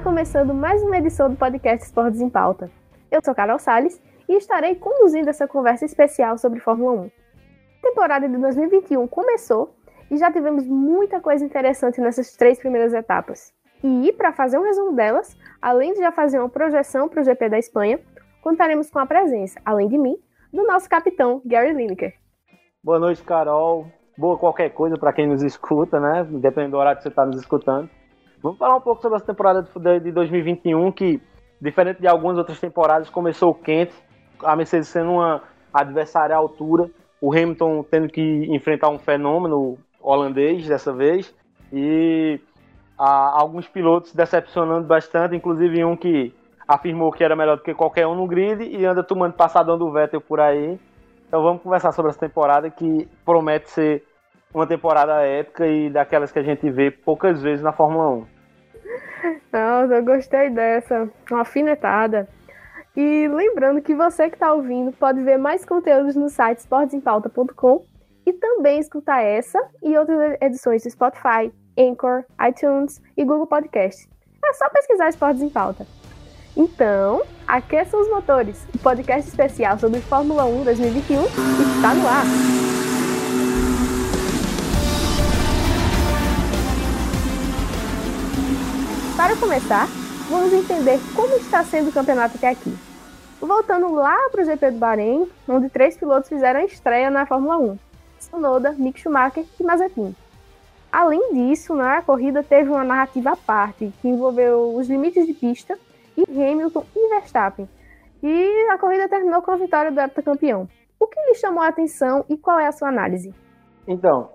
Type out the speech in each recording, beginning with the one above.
Está começando mais uma edição do podcast Esportes em Pauta. Eu sou Carol Sales e estarei conduzindo essa conversa especial sobre Fórmula 1. A temporada de 2021 começou e já tivemos muita coisa interessante nessas três primeiras etapas. E para fazer um resumo delas, além de já fazer uma projeção para o GP da Espanha, contaremos com a presença, além de mim, do nosso capitão Gary Lineker. Boa noite, Carol. Boa qualquer coisa para quem nos escuta, né? Dependendo do horário que você está nos escutando. Vamos falar um pouco sobre essa temporada de 2021, que, diferente de algumas outras temporadas, começou quente. A Mercedes sendo uma adversária à altura. O Hamilton tendo que enfrentar um fenômeno holandês dessa vez. E a, alguns pilotos decepcionando bastante, inclusive um que afirmou que era melhor do que qualquer um no grid e anda tomando passadão do Vettel por aí. Então vamos conversar sobre essa temporada que promete ser uma temporada épica e daquelas que a gente vê poucas vezes na Fórmula 1. Nossa, eu gostei dessa. Uma alfinetada. E lembrando que você que está ouvindo pode ver mais conteúdos no site esportesempauta.com e também escutar essa e outras edições do Spotify, Anchor, iTunes e Google Podcast. É só pesquisar Esportes em Pauta. Então, aqueçam os motores. O podcast especial sobre Fórmula 1 2021 está no ar. Para começar, vamos entender como está sendo o campeonato até aqui. Voltando lá para o GP do Bahrein, onde três pilotos fizeram a estreia na Fórmula 1: Sonoda, Mick Schumacher e Mazepin. Além disso, né, corrida teve uma narrativa à parte, que envolveu os limites de pista e Hamilton e Verstappen. E a corrida terminou com a vitória do heptacampeão. O que lhe chamou a atenção e qual é a sua análise? Então,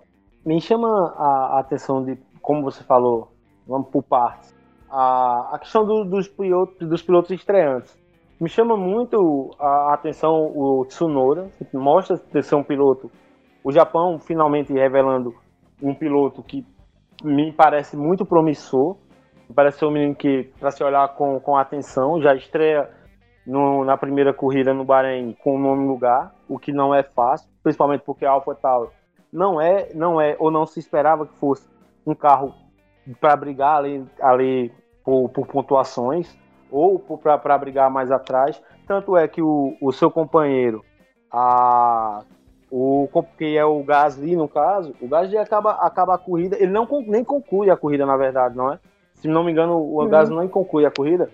me chama a atenção de, como você falou, vamos por partes a, a questão do, dos, pilotos, dos pilotos estreantes. Me chama muito a atenção o Tsunoda, que mostra ser um piloto. O Japão finalmente revelando um piloto que me parece muito promissor. Parece ser um menino que, para se olhar com, com atenção, já estreia no, na primeira corrida no Bahrein com o nome lugar, o que não é fácil, principalmente porque a AlphaTauri não é, não é ou não se esperava que fosse um carro para brigar ali, ali por, por pontuações ou para brigar mais atrás. Tanto é que o, o seu companheiro, a, o que é o Gasly no caso, o Gasly acaba, acaba a corrida, ele não nem conclui a corrida na verdade, não é? Se não me engano, o uhum. Gasly não conclui a corrida.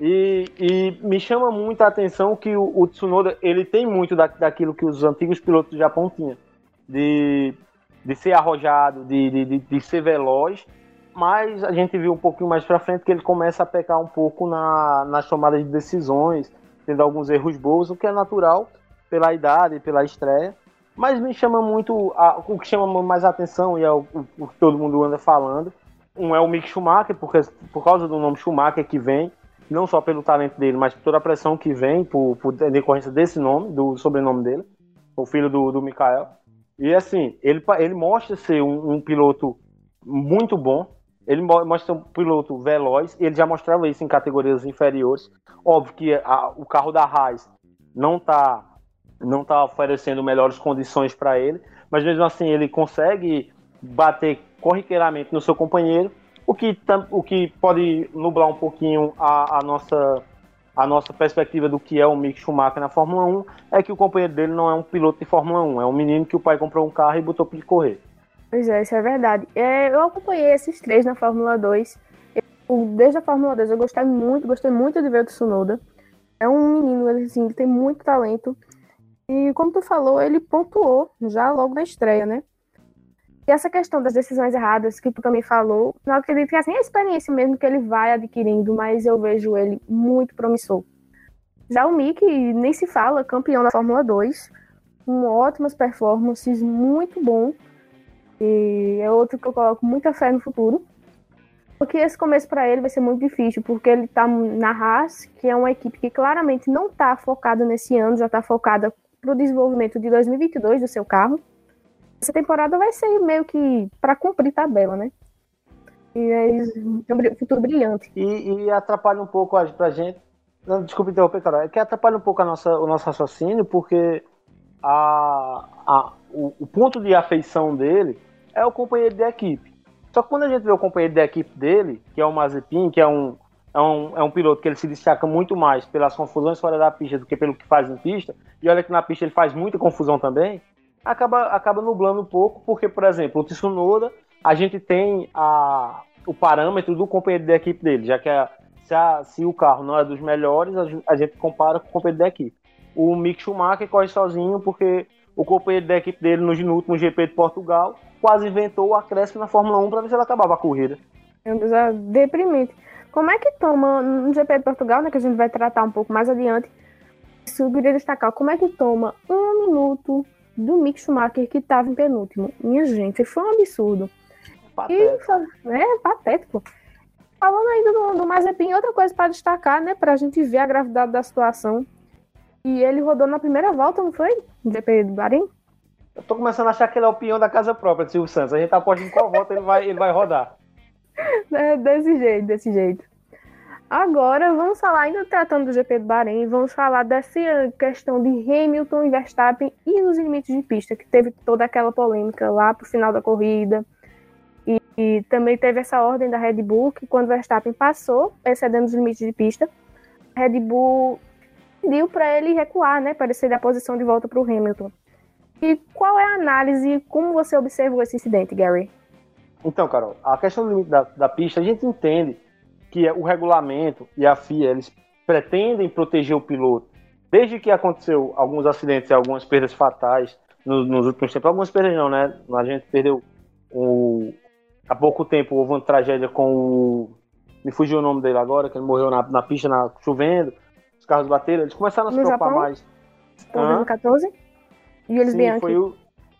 E, e, me chama muita atenção que o, o, Tsunoda ele tem muito da, daquilo que os antigos pilotos do Japão tinham, de, de ser arrojado, de, de, de, ser veloz mas a gente viu um pouquinho mais para frente que ele começa a pecar um pouco na, nas tomadas de decisões, tendo alguns erros bons, o que é natural pela idade, pela estreia. Mas me chama muito, a, o que chama mais atenção, e é o, o, o, que todo mundo anda falando, um é o Mick Schumacher, porque, por causa do nome Schumacher que vem, não só pelo talento dele, mas por toda a pressão que vem por, por decorrência desse nome, do sobrenome dele, o filho do, do Mikael. E assim, ele, ele mostra ser um, um piloto muito bom, ele mostra um piloto veloz, ele já mostrava isso em categorias inferiores. Óbvio que a, o carro da Haas não está não tá oferecendo melhores condições para ele, mas mesmo assim ele consegue bater corriqueiramente no seu companheiro, o que, o que pode nublar um pouquinho a, a, nossa, a nossa perspectiva do que é o Mick Schumacher na Fórmula 1, é que o companheiro dele não é um piloto de Fórmula 1, é um menino que o pai comprou um carro e botou para ele correr. Pois é, isso é verdade. É, eu acompanhei esses três na Fórmula 2. Eu, desde a Fórmula 2 eu gostei muito, gostei muito de ver o Tsunoda. É um menino, assim, ele tem muito talento. E como tu falou, ele pontuou já logo na estreia, né? E essa questão das decisões erradas que tu também falou, não acredito que assim, é a experiência mesmo que ele vai adquirindo, mas eu vejo ele muito promissor. Já o Mick, nem se fala, campeão da Fórmula 2, com ótimas performances, muito bom. E é outro que eu coloco muita fé no futuro. Porque esse começo para ele vai ser muito difícil, porque ele está na Haas, que é uma equipe que claramente não está focada nesse ano, já está focada para o desenvolvimento de 2022 do seu carro. Essa temporada vai ser meio que para cumprir tabela, né? E é um futuro brilhante. E, e atrapalha um pouco a, pra gente. Não, desculpa interromper, cara. É que atrapalha um pouco a nossa, o nosso raciocínio, porque a, a, o, o ponto de afeição dele é o companheiro de equipe. Só que quando a gente vê o companheiro de equipe dele, que é o Mazepin, que é um, é um, é um piloto que ele se destaca muito mais pelas confusões fora da pista do que pelo que faz em pista, e olha que na pista ele faz muita confusão também, acaba, acaba nublando um pouco, porque, por exemplo, o Tsunoda, a gente tem a, o parâmetro do companheiro da equipe dele, já que a, se, a, se, o carro não é dos melhores, a, gente compara com o companheiro da equipe. O Mick Schumacher corre sozinho porque o companheiro da equipe dele no, no último GP de Portugal quase inventou o acréscimo na Fórmula 1 para ver se ela acabava a corrida. Meu Deus, é deprimente. Como é que toma, no GP de Portugal, né, que a gente vai tratar um pouco mais adiante, isso eu queria destacar, como é que toma um minuto do Mick Schumacher que estava em penúltimo? Minha gente, foi um absurdo. Patético. E, é, patético. Falando ainda do, do Mazepin, outra coisa para destacar, né, para a gente ver a gravidade da situação. E ele rodou na primeira volta, não foi? GP do Bahrein? Eu tô começando a achar que ele é o peão da casa própria de Silvio Santos. A gente tá apostando em qual volta ele vai, ele vai rodar. É, desse jeito, desse jeito. Agora, vamos falar, ainda tratando do GP do Bahrein, vamos falar dessa questão de Hamilton e Verstappen e os limites de pista, que teve toda aquela polêmica lá pro final da corrida. E, e também teve essa ordem da Red Bull, que quando Verstappen passou, excedendo os limites de pista, a Red Bull pediu para ele recuar, né, para ele ser da posição de volta para o Hamilton. E qual é a análise, como você observou esse incidente, Gary? Então, Carol, a questão do limite da, da pista, a gente entende que o regulamento e a FIA, eles pretendem proteger o piloto. Desde que aconteceu alguns acidentes e algumas perdas fatais nos, nos últimos tempos, algumas perdas não, né? A gente perdeu o, há pouco tempo houve uma tragédia com o. Me fugiu o nome dele agora, que ele morreu na, na pista na, chovendo, carros bateram, eles começaram a se preocupar Japão? mais. Em 2014? E eles Sim, foi o,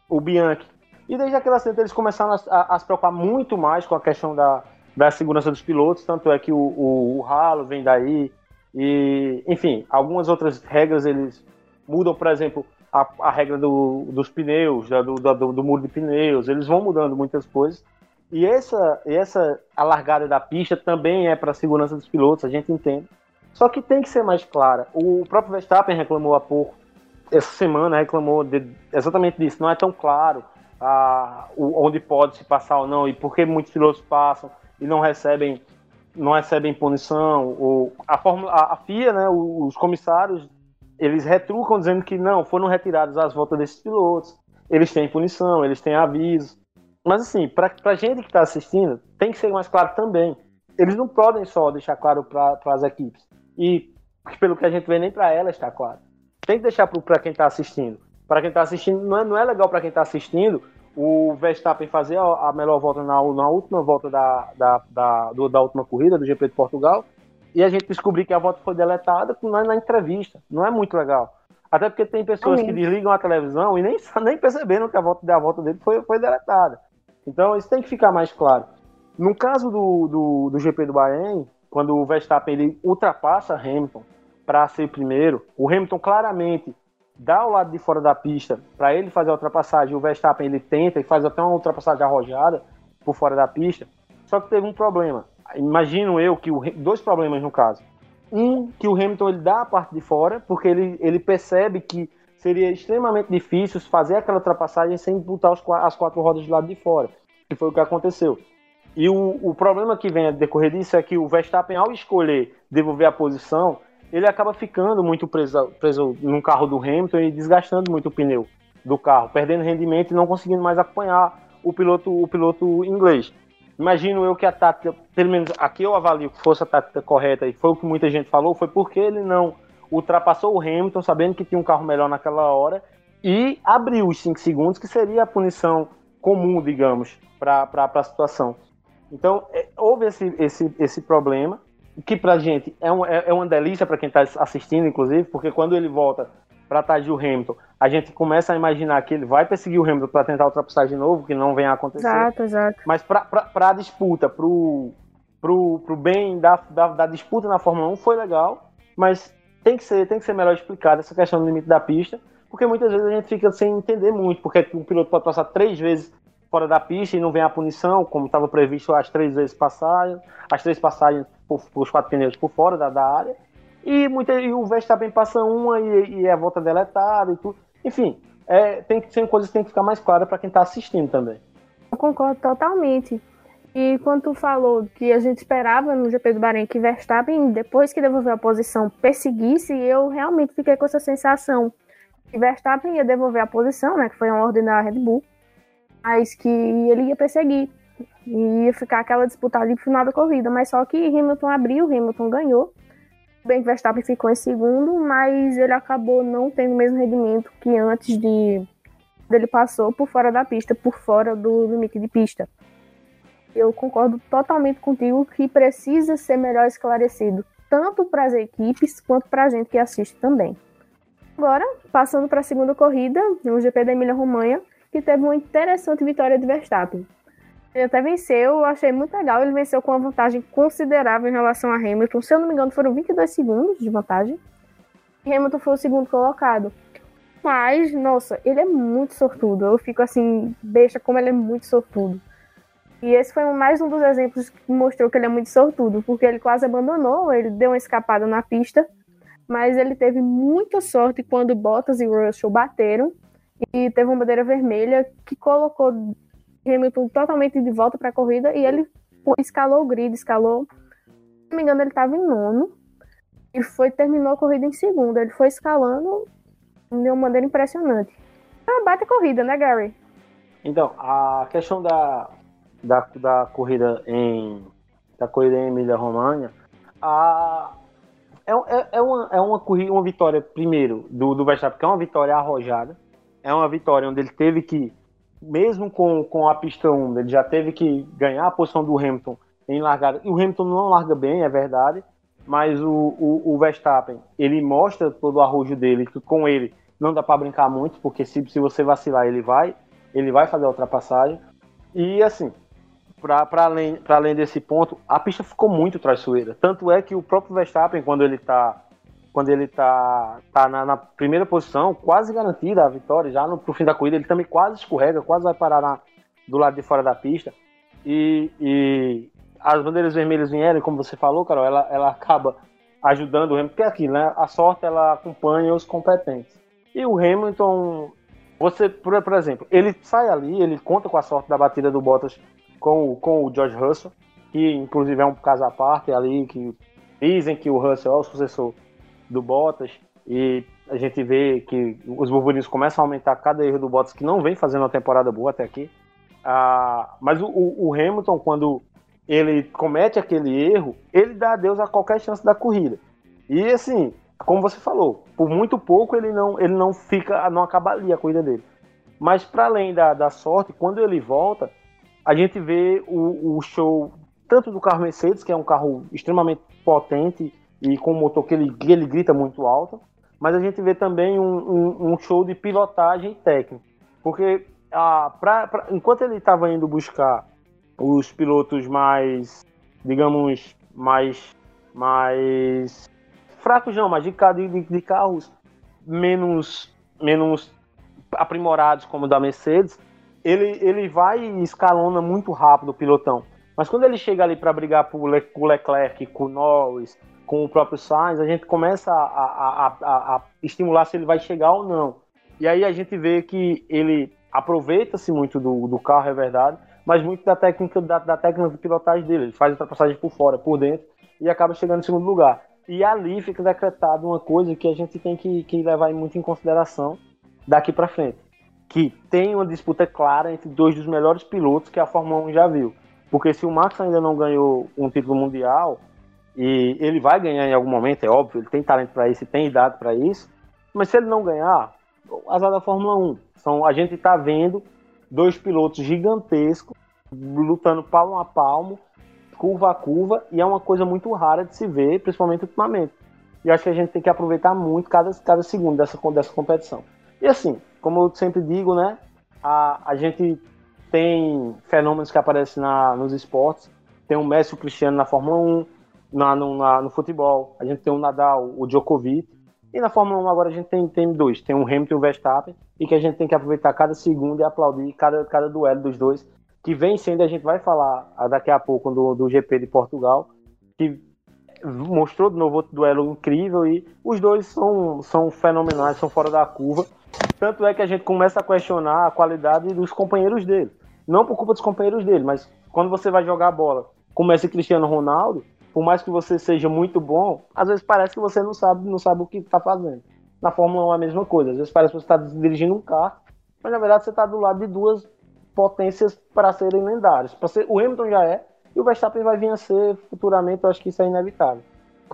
o Bianchi. E desde aquele acidente eles começaram a, a, se preocupar muito mais com a questão da, da segurança dos pilotos, tanto é que o, o, o ralo vem daí. E, enfim, algumas outras regras eles mudam, por exemplo, a, a regra do, dos pneus, do, do, do, muro de pneus, eles vão mudando muitas coisas. E essa, essa alargada da pista também é para a segurança dos pilotos, a gente entende. Só que tem que ser mais clara. O próprio Verstappen reclamou há pouco, essa semana reclamou de, exatamente disso. Não é tão claro ah, onde pode se passar ou não e por que muitos pilotos passam e não recebem não recebem punição. Ou a, Fórmula, a, a FIA, né, os comissários, eles retrucam dizendo que não, foram retiradas as voltas desses pilotos. Eles têm punição, eles têm aviso. Mas assim, para a gente que está assistindo, tem que ser mais claro também. Eles não podem só deixar claro para as equipes. E pelo que a gente vê, nem para elas está claro. Tem que deixar para quem está assistindo. Para quem está assistindo, não é, não é legal para quem está assistindo o Verstappen fazer a, a melhor volta na, na última volta da, da, da, do, da última corrida do GP de Portugal e a gente descobrir que a volta foi deletada na, na entrevista. Não é muito legal. Até porque tem pessoas Amém. que desligam a televisão e nem, nem perceberam que a volta, a volta dele foi, foi deletada. Então isso tem que ficar mais claro. No caso do, do, do GP do Bahrein, quando o Verstappen ele ultrapassa Hamilton para ser primeiro, o Hamilton claramente dá o lado de fora da pista para ele fazer a ultrapassagem. O Verstappen ele tenta e faz até uma ultrapassagem arrojada por fora da pista. Só que teve um problema. Imagino eu que o, dois problemas no caso. Um, que o Hamilton ele dá a parte de fora, porque ele, ele percebe que seria extremamente difícil fazer aquela ultrapassagem sem botar os, as quatro rodas do lado de fora, que foi o que aconteceu. E o, o problema que vem a decorrer disso é que o Verstappen, ao escolher devolver a posição, ele acaba ficando muito preso, preso no carro do Hamilton e desgastando muito o pneu do carro, perdendo rendimento e não conseguindo mais acompanhar o piloto, o piloto inglês. Imagino eu que a tática, pelo menos aqui eu avalio que fosse a tática correta e foi o que muita gente falou, foi porque ele não ultrapassou o Hamilton, sabendo que tinha um carro melhor naquela hora, e abriu os 5 segundos, que seria a punição comum, digamos, para a situação. Então, é, houve esse, esse, esse problema, que pra gente é, um, é, é uma delícia para quem está assistindo, inclusive, porque quando ele volta para trás do Hamilton, a gente começa a imaginar que ele vai perseguir o Hamilton para tentar ultrapassar de novo, que não vem a acontecer. Exato, exato. Mas para a disputa, pro, pro, pro bem da, da, da disputa na Fórmula 1 foi legal, mas tem que ser, tem que ser melhor explicada essa questão do limite da pista, porque muitas vezes a gente fica sem entender muito, porque o piloto pode passar três vezes fora da pista e não vem a punição, como estava previsto as três vezes passagens, as três passagens por, por os quatro pneus por fora da, da área, e, muita, e o Verstappen passa uma e, e a volta deletada e tudo. Enfim, é, tem ser coisas que tem que ficar mais claras para quem está assistindo também. Eu concordo totalmente. E quando tu falou que a gente esperava no GP do Bahrein que Verstappen, depois que devolveu a posição, perseguisse, eu realmente fiquei com essa sensação que Verstappen ia devolver a posição, né, que foi uma ordem da Red Bull, mas que ele ia perseguir. E ia ficar aquela disputa ali no final da corrida. Mas só que Hamilton abriu, Hamilton ganhou. Bem que Verstappen ficou em segundo, mas ele acabou não tendo o mesmo rendimento que antes de ele passou por fora da pista, por fora do limite de pista. Eu concordo totalmente contigo que precisa ser melhor esclarecido, tanto para as equipes quanto para a gente que assiste também. Agora, passando para a segunda corrida, no GP da Emília-Romanha, que teve uma interessante vitória de Verstappen. Ele até venceu, achei muito legal. Ele venceu com uma vantagem considerável em relação a Hamilton. Se eu não me engano, foram 22 segundos de vantagem. E Hamilton foi o segundo colocado. Mas, nossa, ele é muito sortudo. Eu fico assim, besta como ele é muito sortudo. E esse foi mais um dos exemplos que mostrou que ele é muito sortudo, porque ele quase abandonou, ele deu uma escapada na pista, mas ele teve muita sorte quando Bottas e Russell bateram e teve uma bandeira vermelha que colocou Hamilton totalmente de volta para a corrida e ele escalou o grid, escalou. Se não me engano, ele estava em nono e foi terminou a corrida em segundo. Ele foi escalando de uma maneira impressionante. É uma bate corrida, né, Gary? Então, a questão da, da, da corrida em da corrida em Emília Romagna, a é, é, é, uma, é uma corrida, uma vitória primeiro do, do Verstappen, que é uma vitória arrojada, é uma vitória onde ele teve que, mesmo com, com a pista 1, ele já teve que ganhar a posição do Hamilton em largada. E o Hamilton não larga bem, é verdade, mas o, o, o Verstappen, ele mostra todo o arrojo dele, que com ele não dá para brincar muito, porque se, se você vacilar, ele vai, ele vai fazer a ultrapassagem. E assim, para além, além desse ponto, a pista ficou muito traiçoeira. Tanto é que o próprio Verstappen, quando ele está quando ele tá, tá na, na, primeira posição, quase garantida a vitória, já no pro fim da corrida, ele também quase escorrega, quase vai parar na, do lado de fora da pista. E, e as bandeiras vermelhas vieram, como você falou, Carol, ela, ela acaba ajudando o Hamilton, porque é aqui, né? A sorte ela acompanha os competentes. E o Hamilton, você, por, por exemplo, ele sai ali, ele conta com a sorte da batida do Bottas com, com o George Russell, que inclusive é um caso à parte ali, que dizem que o Russell é o sucessor do Bottas e a gente vê que os burburinhos começam a aumentar cada erro do Bottas que não vem fazendo uma temporada boa até aqui. Ah, mas o, o, Hamilton, quando ele comete aquele erro, ele dá adeus a qualquer chance da corrida. E assim, como você falou, por muito pouco ele não, ele não fica, não acaba ali a corrida dele. Mas para além da, da sorte, quando ele volta, a gente vê o, o show tanto do carro Mercedes, que é um carro extremamente potente e com um motor que ele, ele grita muito alto, mas a gente vê também um, um, um show de pilotagem técnica. Porque ah, pra, pra, enquanto ele estava indo buscar os pilotos mais, digamos, mais, mais fracos não, mas de, de, de carros menos, menos aprimorados como o da Mercedes, ele, ele vai e escalona muito rápido o pilotão. Mas quando ele chega ali para brigar com o Leclerc, com o Norris, com o próprio Sainz, a gente começa a, a, a, a, estimular se ele vai chegar ou não. E aí a gente vê que ele aproveita-se muito do, do carro, é verdade, mas muito da técnica da, da técnica de pilotagem dele. Ele faz ultrapassagem por fora, por dentro, e acaba chegando em segundo lugar. E ali fica decretado uma coisa que a gente tem que, que levar muito em consideração daqui para frente. Que tem uma disputa clara entre dois dos melhores pilotos que a Fórmula 1 já viu. Porque se o Max ainda não ganhou um título mundial, e ele vai ganhar em algum momento, é óbvio, ele tem talento para isso tem idade para isso. Mas se ele não ganhar, azar da Fórmula 1. São, a gente está vendo dois pilotos gigantescos lutando palmo a palmo, curva a curva, e é uma coisa muito rara de se ver, principalmente ultimamente. E acho que a gente tem que aproveitar muito cada, cada segundo dessa, dessa competição. E assim, como eu sempre digo, né, a, a gente tem fenômenos que aparecem na, nos esportes, tem o Messi o Cristiano na Fórmula 1, na, no, na, no futebol, a gente tem o Nadal, o Djokovic, e na Fórmula 1 agora a gente tem, tem dois, tem o Hamilton e o Verstappen, e que a gente tem que aproveitar cada segundo e aplaudir cada, cada duelo dos dois, que vem sendo, a gente vai falar daqui a pouco do, do GP de Portugal, que mostrou de novo outro duelo incrível, e os dois são, são fenomenais, são fora da curva, tanto é que a gente começa a questionar a qualidade dos companheiros dele. não por culpa dos companheiros dele, mas quando você vai jogar a bola, começa Cristiano Ronaldo, por mais que você seja muito bom, às vezes parece que você não sabe, não sabe o que está fazendo. Na Fórmula 1 é a mesma coisa. Às vezes parece que você está dirigindo um carro, mas na verdade você está do lado de duas potências para serem lendárias. Ser, o Hamilton já é, e o Verstappen vai vir a ser futuramente, eu acho que isso é inevitável.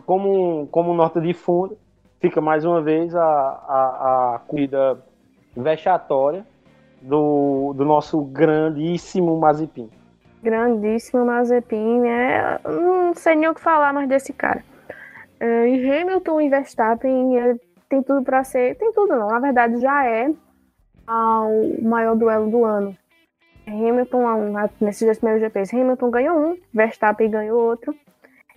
Como, como nota de fundo, fica mais uma vez a, a, a corrida vexatória do, do nosso grandíssimo Mazepin. Grandíssimo Mazepin, é, não sei nem o que falar mais desse cara. É, e Hamilton e Verstappen tem tudo para ser, tem tudo não, na verdade já é o maior duelo do ano. Hamilton, nesses dois primeiros GPs, Hamilton ganhou um, Verstappen ganhou outro.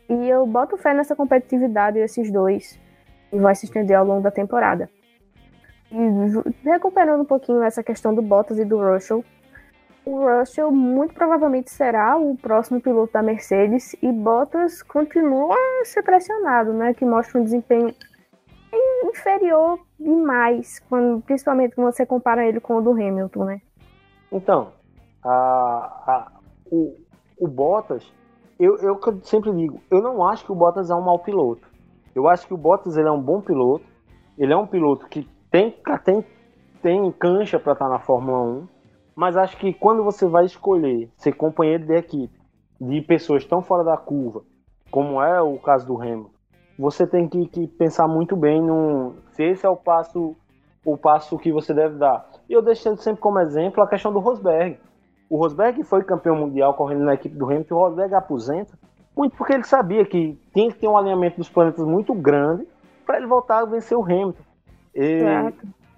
E eu boto fé nessa competitividade desses dois e vai se estender ao longo da temporada. E recuperando um pouquinho essa questão do Bottas e do Russell, o Russell muito provavelmente será o próximo piloto da Mercedes e Bottas continua a ser pressionado, né? Que mostra um desempenho inferior demais, quando, principalmente quando você compara ele com o do Hamilton, né? Então, a, a, o, o Bottas, eu, eu sempre digo, eu não acho que o Bottas é um mau piloto. Eu acho que o Bottas ele é um bom piloto. Ele é um piloto que tem, tem, tem cancha para estar tá na Fórmula 1. Mas acho que quando você vai escolher ser companheiro de equipe de pessoas tão fora da curva, como é o caso do Hamilton, você tem que, que pensar muito bem se esse é o passo o passo que você deve dar. E eu deixo sempre como exemplo a questão do Rosberg. O Rosberg foi campeão mundial correndo na equipe do Hamilton, o Rosberg aposenta muito porque ele sabia que tinha que ter um alinhamento dos planetas muito grande para ele voltar a vencer o Hamilton. E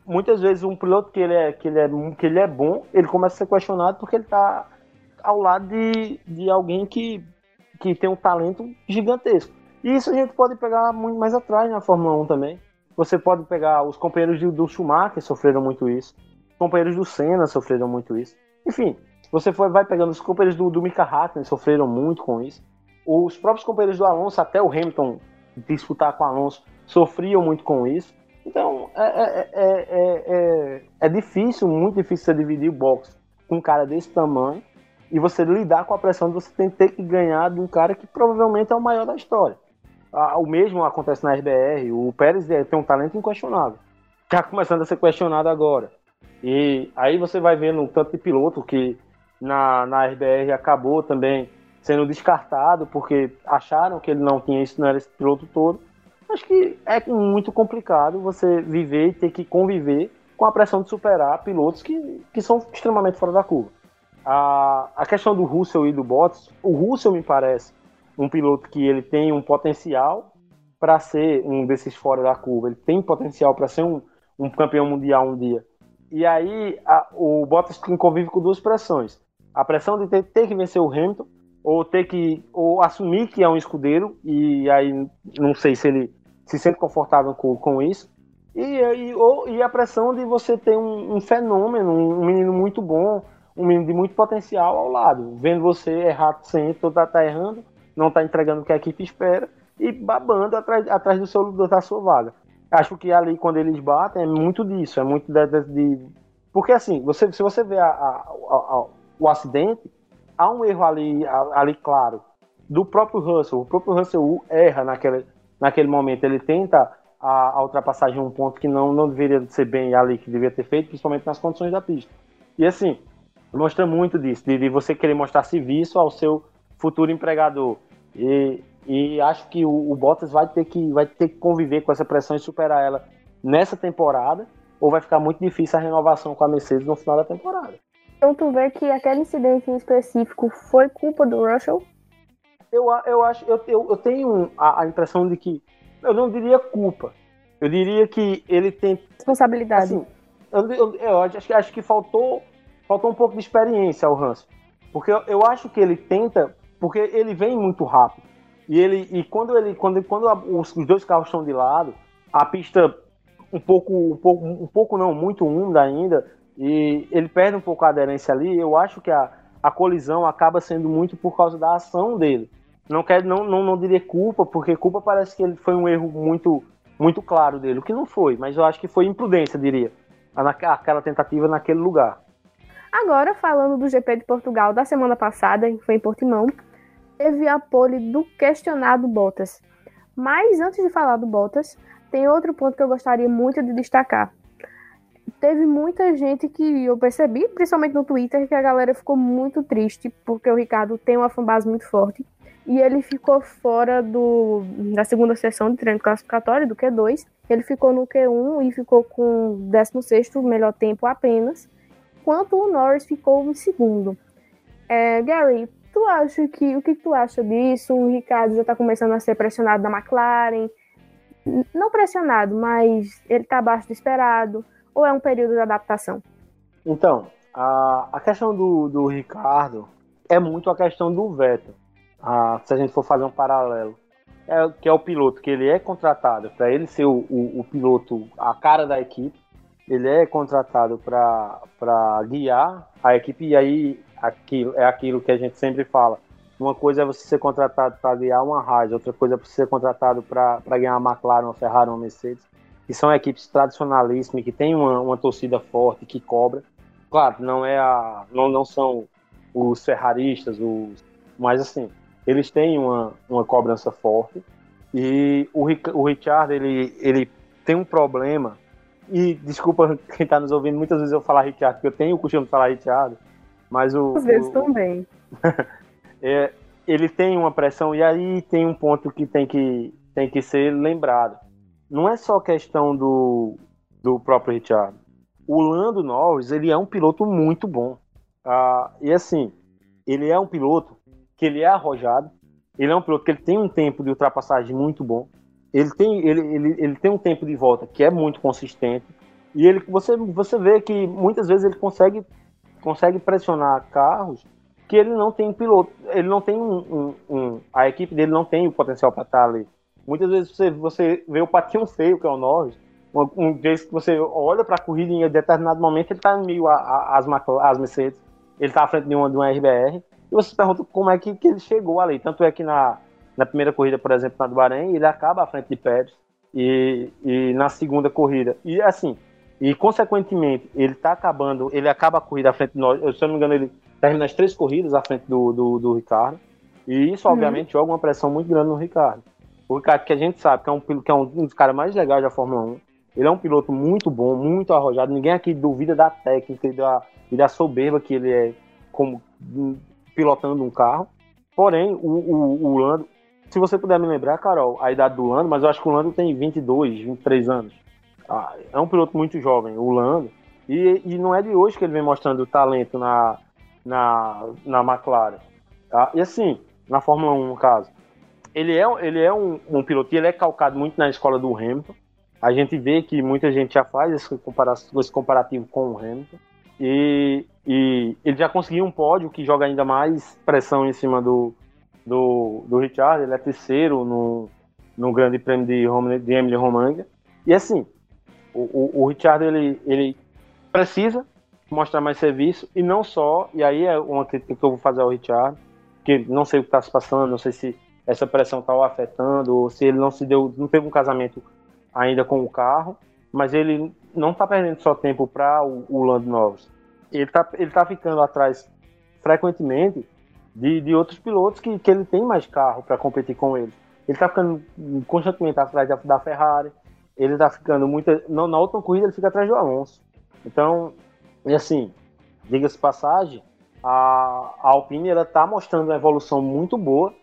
muitas vezes um piloto que ele, é, que, ele é, que ele é bom, ele começa a ser questionado porque ele está ao lado de, de alguém que, que tem um talento gigantesco. E isso a gente pode pegar muito mais atrás na Fórmula 1 também. Você pode pegar os companheiros do Schumacher sofreram muito isso. Os companheiros do Senna sofreram muito isso. Enfim, você foi, vai pegando os companheiros do, do Mika Hakkinen, sofreram muito com isso. Os próprios companheiros do Alonso, até o Hamilton disputar com o Alonso, sofriam muito com isso. Então, é, é, é, é, difícil, muito difícil você dividir o box com um cara desse tamanho e você lidar com a pressão de você ter que ganhar de um cara que provavelmente é o maior da história. O mesmo acontece na RBR, o Pérez tem um talento inquestionável. Está começando a ser questionado agora. E aí você vai vendo um tanto de piloto que na, na RBR acabou também sendo descartado porque acharam que ele não tinha isso, não era esse piloto todo. Acho que é muito complicado você viver e ter que conviver com a pressão de superar pilotos que, que são extremamente fora da curva. A, a questão do Russell e do Bottas, o Russell me parece um piloto que ele tem um potencial para ser um desses fora da curva. Ele tem potencial para ser um, um campeão mundial um dia. E aí a, o Bottas convive com duas pressões a pressão de ter, ter, que vencer o Hamilton ou ter que ou assumir que é um escudeiro e aí não sei se ele se sente confortável com, com isso e, e, ou, e a pressão de você ter um, um fenômeno, um menino muito bom, um menino de muito potencial ao lado, vendo você errar sempre, tá, tá errando, não tá entregando o que a equipe espera e babando atrás, atrás do seu da sua vaga. Acho que ali quando eles batem é muito disso, é muito de, de, de porque assim, você, se você vê a, a, a, o acidente, há um erro ali, ali claro do próprio Russell. O próprio Russell erra naquele, naquele momento. Ele tenta a, a ultrapassagem um ponto que não, não deveria ser bem ali, que deveria ter feito, principalmente nas condições da pista. E assim, mostra muito disso, de, de você querer mostrar serviço ao seu futuro empregador. E, e acho que o, o, Bottas vai ter, que, vai ter que conviver com essa pressão e superar ela nessa temporada, ou vai ficar muito difícil a renovação com a Mercedes no final da temporada. Então tu vê que aquele incidente em específico foi culpa do Russell? Eu, eu acho, eu, eu, eu tenho a, a, impressão de que eu não diria culpa. Eu diria que ele tem responsabilidade. Assim, eu, eu, eu acho, acho que faltou faltou um pouco de experiência ao Russell, porque eu, eu acho que ele tenta, porque ele vem muito rápido e ele e quando ele quando quando os, os dois carros estão de lado, a pista um pouco um pouco um pouco não muito úmida ainda e ele perde um pouco a aderência ali. Eu acho que a, a colisão acaba sendo muito por causa da ação dele. Não, quer, não, não, não diria culpa, porque culpa parece que ele foi um erro muito, muito claro dele, o que não foi, mas eu acho que foi imprudência, diria, aquela tentativa naquele lugar. Agora, falando do GP de Portugal da semana passada, que foi em Portimão, teve a pole do questionado Bottas. Mas antes de falar do Bottas, tem outro ponto que eu gostaria muito de destacar. Teve muita gente que eu percebi, principalmente no Twitter, que a galera ficou muito triste porque o Ricardo tem uma fanbase muito forte e ele ficou fora do, da segunda sessão de treino classificatório, do Q2. Ele ficou no Q1 e ficou com 16 melhor tempo apenas, enquanto o Norris ficou em segundo. É, Gary, tu acha que o que tu acha disso? O Ricardo já está começando a ser pressionado da McLaren. Não pressionado, mas ele está abaixo do esperado. Ou é um período de adaptação? Então, a, a questão do, do Ricardo é muito a questão do ah, se a gente for fazer um paralelo, é, que é o piloto, que ele é contratado para ele ser o, o, o, piloto, a cara da equipe, ele é contratado para guiar a equipe, e aí aquilo, é aquilo que a gente sempre fala. Uma coisa é você ser contratado para guiar uma Haas, outra coisa é você ser contratado para ganhar uma McLaren, uma Ferrari, uma Mercedes, que são equipes tradicionalíssimas, que tem uma, uma torcida forte, que cobra. Claro, não é a, não, não são os ferraristas, os, mas assim, eles têm uma, uma cobrança forte. E o, o Richard, ele, ele tem um problema. E desculpa quem está nos ouvindo, muitas vezes eu falar Richard, porque eu tenho o costume de falar Richard, mas o. Às vezes o, também. é, ele tem uma pressão, e aí tem um ponto que tem que, tem que ser lembrado. Não é só questão do, do próprio Richard. O Lando Norris, ele é um piloto muito bom. Ah, e assim, ele é um piloto que ele é arrojado, ele é um piloto que ele tem um tempo de ultrapassagem muito bom, ele tem, ele, ele, ele tem um tempo de volta que é muito consistente, e ele, você, você vê que muitas vezes ele consegue, consegue pressionar carros que ele não tem piloto, ele não tem um, um, um a equipe dele não tem o potencial para estar ali. Muitas vezes você, você vê o patinho feio que é o Norris, um, um vez que você olha para a corrida em determinado momento ele está meio às as Mercedes, ele está à frente de uma, de uma RBR, e você se pergunta como é que, que ele chegou ali. Tanto é que na, na primeira corrida, por exemplo, na do Bahrein, ele acaba à frente de Pérez. E, e na segunda corrida. E assim, e consequentemente, ele tá acabando, ele acaba a corrida à frente de nós. Se eu não me engano, ele termina as três corridas à frente do, do, do Ricardo. E isso, uhum. obviamente, joga uma pressão muito grande no Ricardo. O Ricardo, que a gente sabe que é um, que é um dos caras mais legais da Fórmula 1. Ele é um piloto muito bom, muito arrojado. Ninguém aqui duvida da técnica e da, e da soberba que ele é como pilotando um carro. Porém, o, o, o Lando, se você puder me lembrar, Carol, a idade do Lando, mas eu acho que o Lando tem 22, 23 anos. Ah, é um piloto muito jovem, o Lando. E, e não é de hoje que ele vem mostrando talento na, na, na McLaren. Tá? E assim, na Fórmula 1, no caso. Ele é, ele é um, um piloto ele é calcado muito na escola do Hamilton. A gente vê que muita gente já faz esse comparativo, esse comparativo com o Hamilton. E, e ele já conseguiu um pódio que joga ainda mais pressão em cima do, do, do Richard. Ele é terceiro no, no Grande Prêmio de, de Emily Romagna. E assim, o, o, o Richard ele, ele precisa mostrar mais serviço e não só. E aí é uma crítica que eu vou fazer ao Richard, que não sei o que está se passando, não sei se essa pressão está o afetando ou se ele não se deu, não teve um casamento ainda com o carro, mas ele não está perdendo só tempo para o, o Lando Norris. Ele está ele tá ficando atrás frequentemente de, de outros pilotos que, que ele tem mais carro para competir com ele. Ele está ficando constantemente atrás da, da Ferrari. Ele está ficando muito. Na última corrida ele fica atrás do Alonso. Então, e assim, diga-se passagem, a, a Alpine ela está mostrando uma evolução muito boa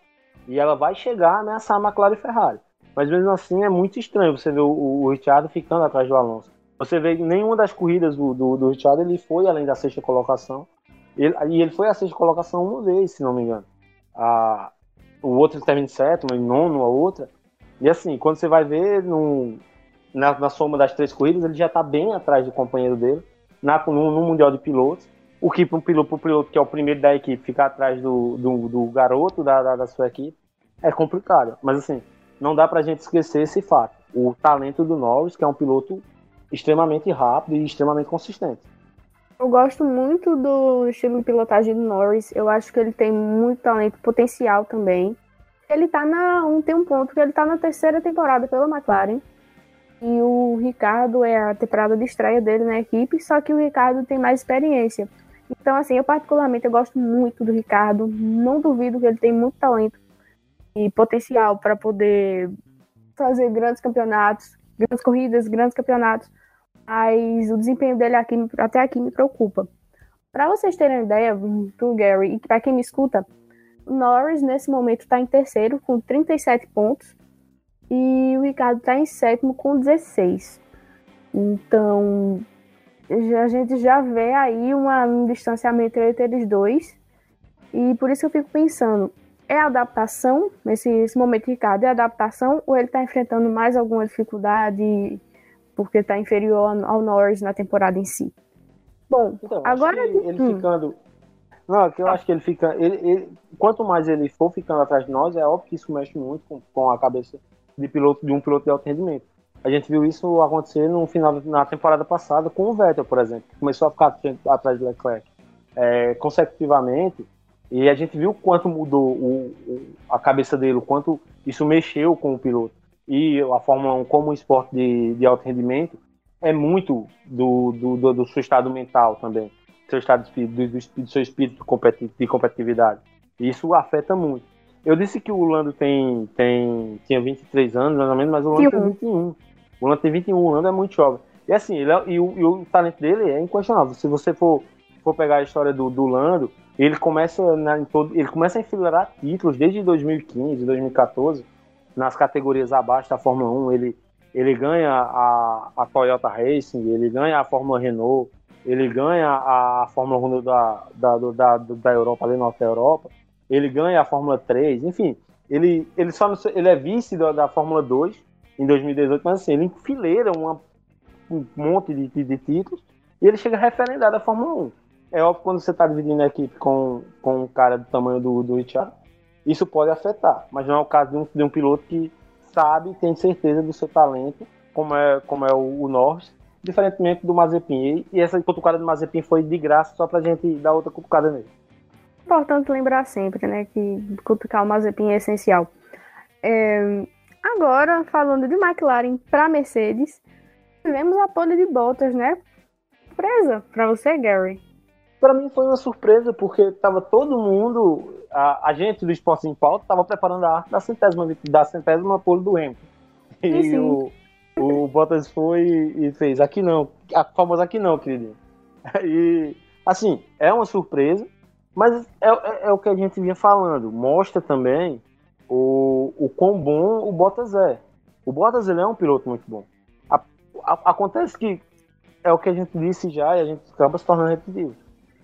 e ela vai chegar a ameaçar a McLaren e Ferrari. Mas mesmo assim é muito estranho você ver o, o, Ricciardo ficando atrás do Alonso. Você vê que nenhuma das corridas do, do, do Richard ele foi além da sexta colocação. Ele, e ele foi a sexta colocação uma vez, se não me engano. A, o outro termina em sétimo, em nono, a outra. E assim, quando você vai ver no, na, na soma das três corridas, ele já está bem atrás do companheiro dele na, no, no Mundial de Pilotos. O que para um piloto, piloto que é o primeiro da equipe ficar atrás do, do, do garoto da, da, da, sua equipe é complicado. Mas assim, não dá para a gente esquecer esse fato. O talento do Norris, que é um piloto extremamente rápido e extremamente consistente. Eu gosto muito do estilo de pilotagem do Norris. Eu acho que ele tem muito talento, potencial também. Ele tá na. Um, tem um ponto que ele tá na terceira temporada pela McLaren. E o Ricardo é a temporada de estreia dele na equipe, só que o Ricardo tem mais experiência. Então, assim, eu particularmente eu gosto muito do Ricardo. Não duvido que ele tem muito talento e potencial para poder fazer grandes campeonatos, grandes corridas, grandes campeonatos. Mas o desempenho dele aqui, até aqui me preocupa. Para vocês terem uma ideia, do Gary, e para quem me escuta, Norris nesse momento está em terceiro com 37 pontos e o Ricardo está em sétimo com 16. Então, a gente já vê aí uma, um distanciamento entre eles dois. E por isso eu fico pensando, é adaptação, nesse, nesse momento Ricardo, é adaptação ou ele está enfrentando mais alguma dificuldade porque está inferior ao Norris na temporada em si? Bom, então, agora. Ele hum. ficando. Não, é que eu acho que ele fica. Ele, ele, quanto mais ele for ficando atrás de nós, é óbvio que isso mexe muito com, com a cabeça de piloto de um piloto de alto rendimento. A gente viu isso acontecer no final na temporada passada com o Vettel, por exemplo, que começou a ficar atrás de Leclerc é, consecutivamente, e a gente viu quanto mudou o, o, a cabeça dele, o quanto isso mexeu com o piloto. E a Fórmula 1, como um esporte de, de alto rendimento, é muito do, do, do, do seu estado mental também, seu estado de espírito, do, do, seu espírito de competitividade. E isso afeta muito. Eu disse que o Lando tem, tem, tinha 23 anos, mais ou menos, mas o Lando tem 21. O Lando tem 21, o Lando é muito jovem. E assim, ele é, e, o, e, o, talento dele é inquestionável. Se você for, for pegar a história do, do Lando, ele começa, em todo, ele começa a enfileirar títulos desde 2015, 2014, nas categorias abaixo da Fórmula 1. Ele, ele ganha a, a Toyota Racing, ele ganha a Fórmula Renault, ele ganha a Fórmula 1 da, da, da, da Europa, ali Norte da Europa ele ganha a Fórmula 3, enfim, ele, ele só ele é vice da, da Fórmula 2 em 2018, mas assim, ele enfileira uma, um monte de, de, de, títulos e ele chega referendado à Fórmula 1. É óbvio quando você está dividindo a equipe com, com um cara do tamanho do, do Richard, isso pode afetar, mas não é o caso de um, de um piloto que sabe, tem certeza do seu talento, como é, como é o, o Norris, diferentemente do Mazepin. E essa cutucada do Mazepin foi de graça só pra gente dar outra cutucada nele importante lembrar sempre, né, que cutucar o Mazepin é essencial. É, agora, falando de McLaren para Mercedes, tivemos a pole de Bottas, né? Surpresa para você, Gary? Para mim foi uma surpresa, porque tava todo mundo, a, a gente do Esporte em Pauta, estava preparando a arte da centésima, da centésima pole do Hamilton. E sim. o, o Bottas foi e fez, aqui não, a famosa aqui não, querido. E, assim, é uma surpresa, mas é, é, é, o que a gente vinha falando. Mostra também o, o quão bom o Bottas é. O Bottas ele é um piloto muito bom. A, a, acontece que é o que a gente disse já e a gente acaba se tornando repetitivo.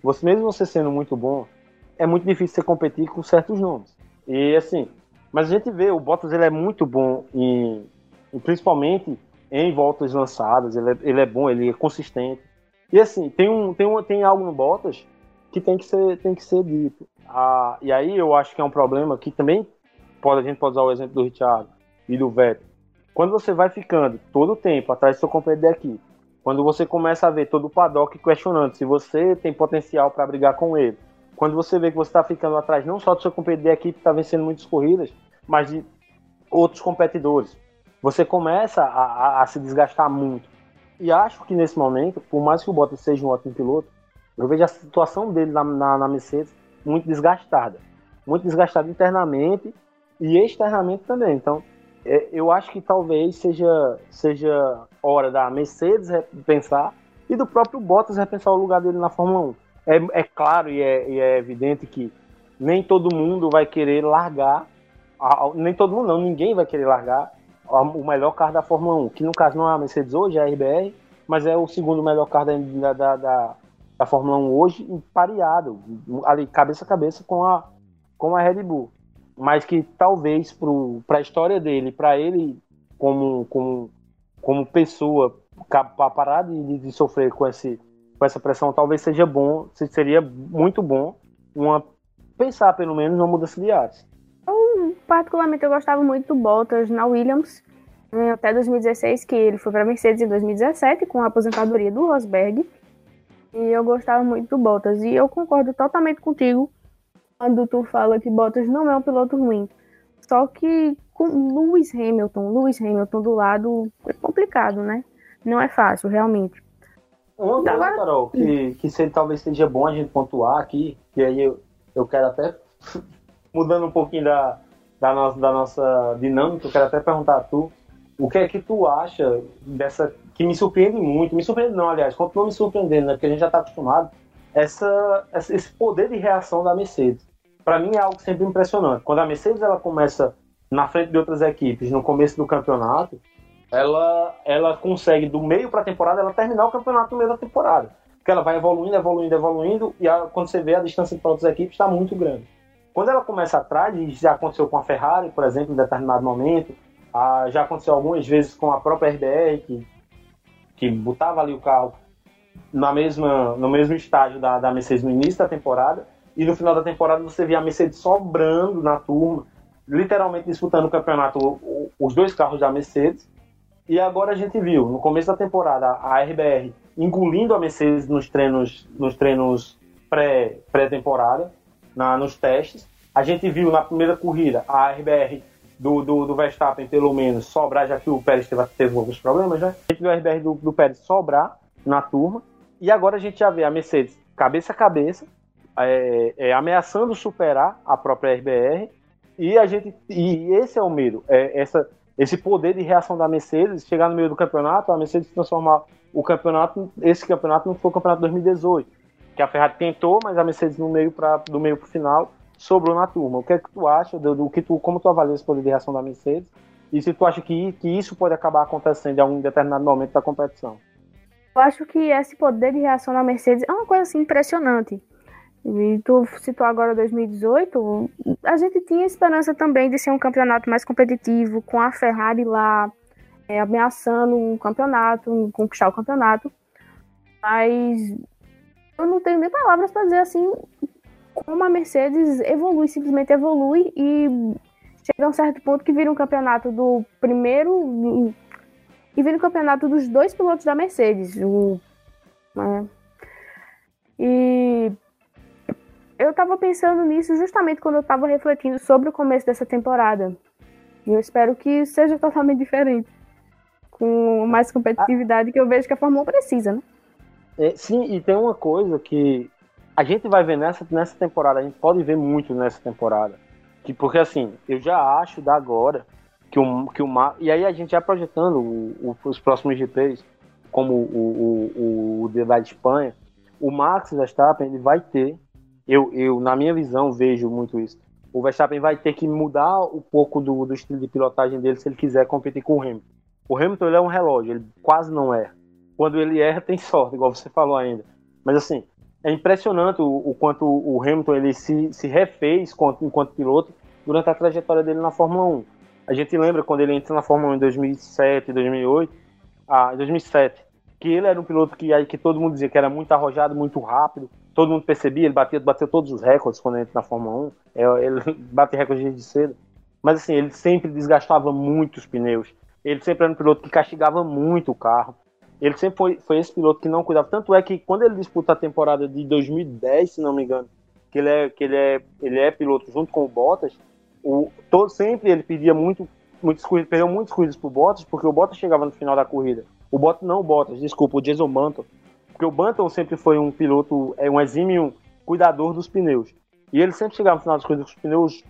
Você, mesmo você sendo muito bom, é muito difícil você competir com certos nomes. E assim, mas a gente vê, o Bottas ele é muito bom em, em principalmente em voltas lançadas, ele é, ele é bom, ele é consistente. E assim, tem, um, tem, um, tem algo no Bottas que tem que ser, tem que ser dito. Ah, e aí eu acho que é um problema que também pode, a gente pode usar o exemplo do Richard e do Vettel. Quando você vai ficando todo o tempo atrás do seu companheiro equipe, quando você começa a ver todo o paddock questionando se você tem potencial para brigar com ele, quando você vê que você está ficando atrás não só do seu companheiro equipe que está vencendo muitas corridas, mas de outros competidores, você começa a, a, a se desgastar muito. E acho que nesse momento, por mais que o Bottas seja um ótimo piloto, eu vejo a situação dele na, na, na Mercedes muito desgastada. Muito desgastada internamente e externamente também. Então, é, eu acho que talvez seja, seja hora da Mercedes repensar e do próprio Bottas repensar o lugar dele na Fórmula 1. É, é claro e é, e é, evidente que nem todo mundo vai querer largar, nem todo mundo não, ninguém vai querer largar o melhor carro da Fórmula 1, que no caso não é a Mercedes hoje, é a RBR, mas é o segundo melhor carro da, da, da, da Fórmula 1 hoje pareado, ali cabeça a cabeça com a, com a Red Bull. Mas que talvez para a história dele, para ele como, como, como pessoa, para parar de, de, sofrer com, esse, com essa pressão, talvez seja bom, seria muito bom uma pensar pelo menos uma mudança de ares. Eu, particularmente, eu gostava muito do Bottas na Williams, né, até 2016, que ele foi para a Mercedes em 2017, com a aposentadoria do Rosberg. E eu gostava muito do Bottas. E eu concordo totalmente contigo quando tu fala que Bottas não é um piloto ruim. Só que com Lewis Hamilton, Lewis Hamilton do lado é complicado, né? Não é fácil, realmente. uma coisa, Agora... Carol, que, que seria, talvez seja bom a gente pontuar aqui, que aí eu, eu quero até, mudando um pouquinho da, da, nossa, da nossa dinâmica, eu quero até perguntar a tu, o que é que tu acha dessa, que me surpreende muito, me surpreende não, aliás, continua me surpreendendo, né, porque a gente já está acostumado, essa, esse poder de reação da Mercedes. Para mim é algo sempre impressionante. Quando a Mercedes ela começa na frente de outras equipes no começo do campeonato, ela, ela consegue, do meio para a temporada, ela terminar o campeonato no meio da temporada. Porque ela vai evoluindo, evoluindo, evoluindo, e a, quando você vê a distância para outras equipes está muito grande. Quando ela começa atrás, e já aconteceu com a Ferrari, por exemplo, em determinado momento, a, já aconteceu algumas vezes com a própria RBR, que, que botava ali o carro na mesma, no mesmo estágio da, da Mercedes no início da temporada, e no final da temporada você via a Mercedes sobrando na turma, literalmente disputando o campeonato, os dois carros da Mercedes, e agora a gente viu, no começo da temporada, a RBR engolindo a Mercedes nos treinos, nos treinos pré-temporada, pré nos testes. A gente viu na primeira corrida a RBR do, do, do, Verstappen, pelo menos, sobrar, já que o Pérez teve, teve alguns problemas, né? A gente viu a RBR do, do Pérez sobrar na turma. E agora a gente já vê a Mercedes cabeça a cabeça, é, é, ameaçando superar a própria RBR. E a gente e esse é o medo, é essa esse poder de reação da Mercedes, chegar no meio do campeonato, a Mercedes transformar o campeonato, esse campeonato não foi o campeonato 2018, que a Ferrari tentou, mas a Mercedes no meio para do meio para o final sobrou na turma. O que é que tu acha do, do, que tu, como tu avalia esse poder de reação da Mercedes? E se tu acha que, que isso pode acabar acontecendo em algum determinado momento da competição? Eu acho que esse poder de reação da Mercedes é uma coisa assim impressionante. E tu citou agora 2018, a gente tinha esperança também de ser um campeonato mais competitivo, com a Ferrari lá é, ameaçando o campeonato, conquistar o campeonato. Mas eu não tenho nem palavras para dizer assim como a Mercedes evolui, simplesmente evolui e chega a um certo ponto que vira um campeonato do primeiro e vira um campeonato dos dois pilotos da Mercedes. O, é, e eu estava pensando nisso justamente quando eu estava refletindo sobre o começo dessa temporada. E eu espero que seja totalmente diferente. Com mais competitividade que eu vejo que a Fórmula 1 precisa, né? É, sim, e tem uma coisa que a gente vai ver nessa, nessa temporada, a gente pode ver muito nessa temporada. Que, porque assim, eu já acho da agora que o, que o E aí a gente já projetando o, o, os próximos GPs, como o, o, o, da Espanha, o Max Verstappen ele vai ter eu, eu, na minha visão, vejo muito isso. O Verstappen vai ter que mudar um pouco do, do estilo de pilotagem dele se ele quiser competir com o Hamilton. O Hamilton ele é um relógio, ele quase não erra. Quando ele erra, tem sorte, igual você falou ainda. Mas assim, é impressionante o, o quanto o Hamilton ele se, se refez enquanto, enquanto piloto durante a trajetória dele na Fórmula 1. A gente lembra quando ele entrou na Fórmula 1 em 2007, 2008, ah, 2007, que ele era um piloto que, que todo mundo dizia que era muito arrojado, muito rápido, todo mundo percebia, ele bateu, bateu todos os recordes quando entra na Fórmula 1, é, ele bate recordes de cedo, mas assim, ele sempre desgastava muito os pneus, ele sempre era um piloto que castigava muito o carro, ele sempre foi, foi esse piloto que não cuidava, tanto é que quando ele disputa a temporada de 2010, se não me engano, que ele é, que ele é, ele é piloto junto com o Bottas, o, todo, sempre ele pedia muito, muitas corridas, perdeu muitas corridas pro Bottas, porque o Bottas chegava no final da corrida, o Bottas, não o Bottas, desculpa, o Jason Mantle, porque o Banton sempre foi um piloto, é um exímio cuidador dos pneus. E ele sempre chegava no final das coisas com os pneus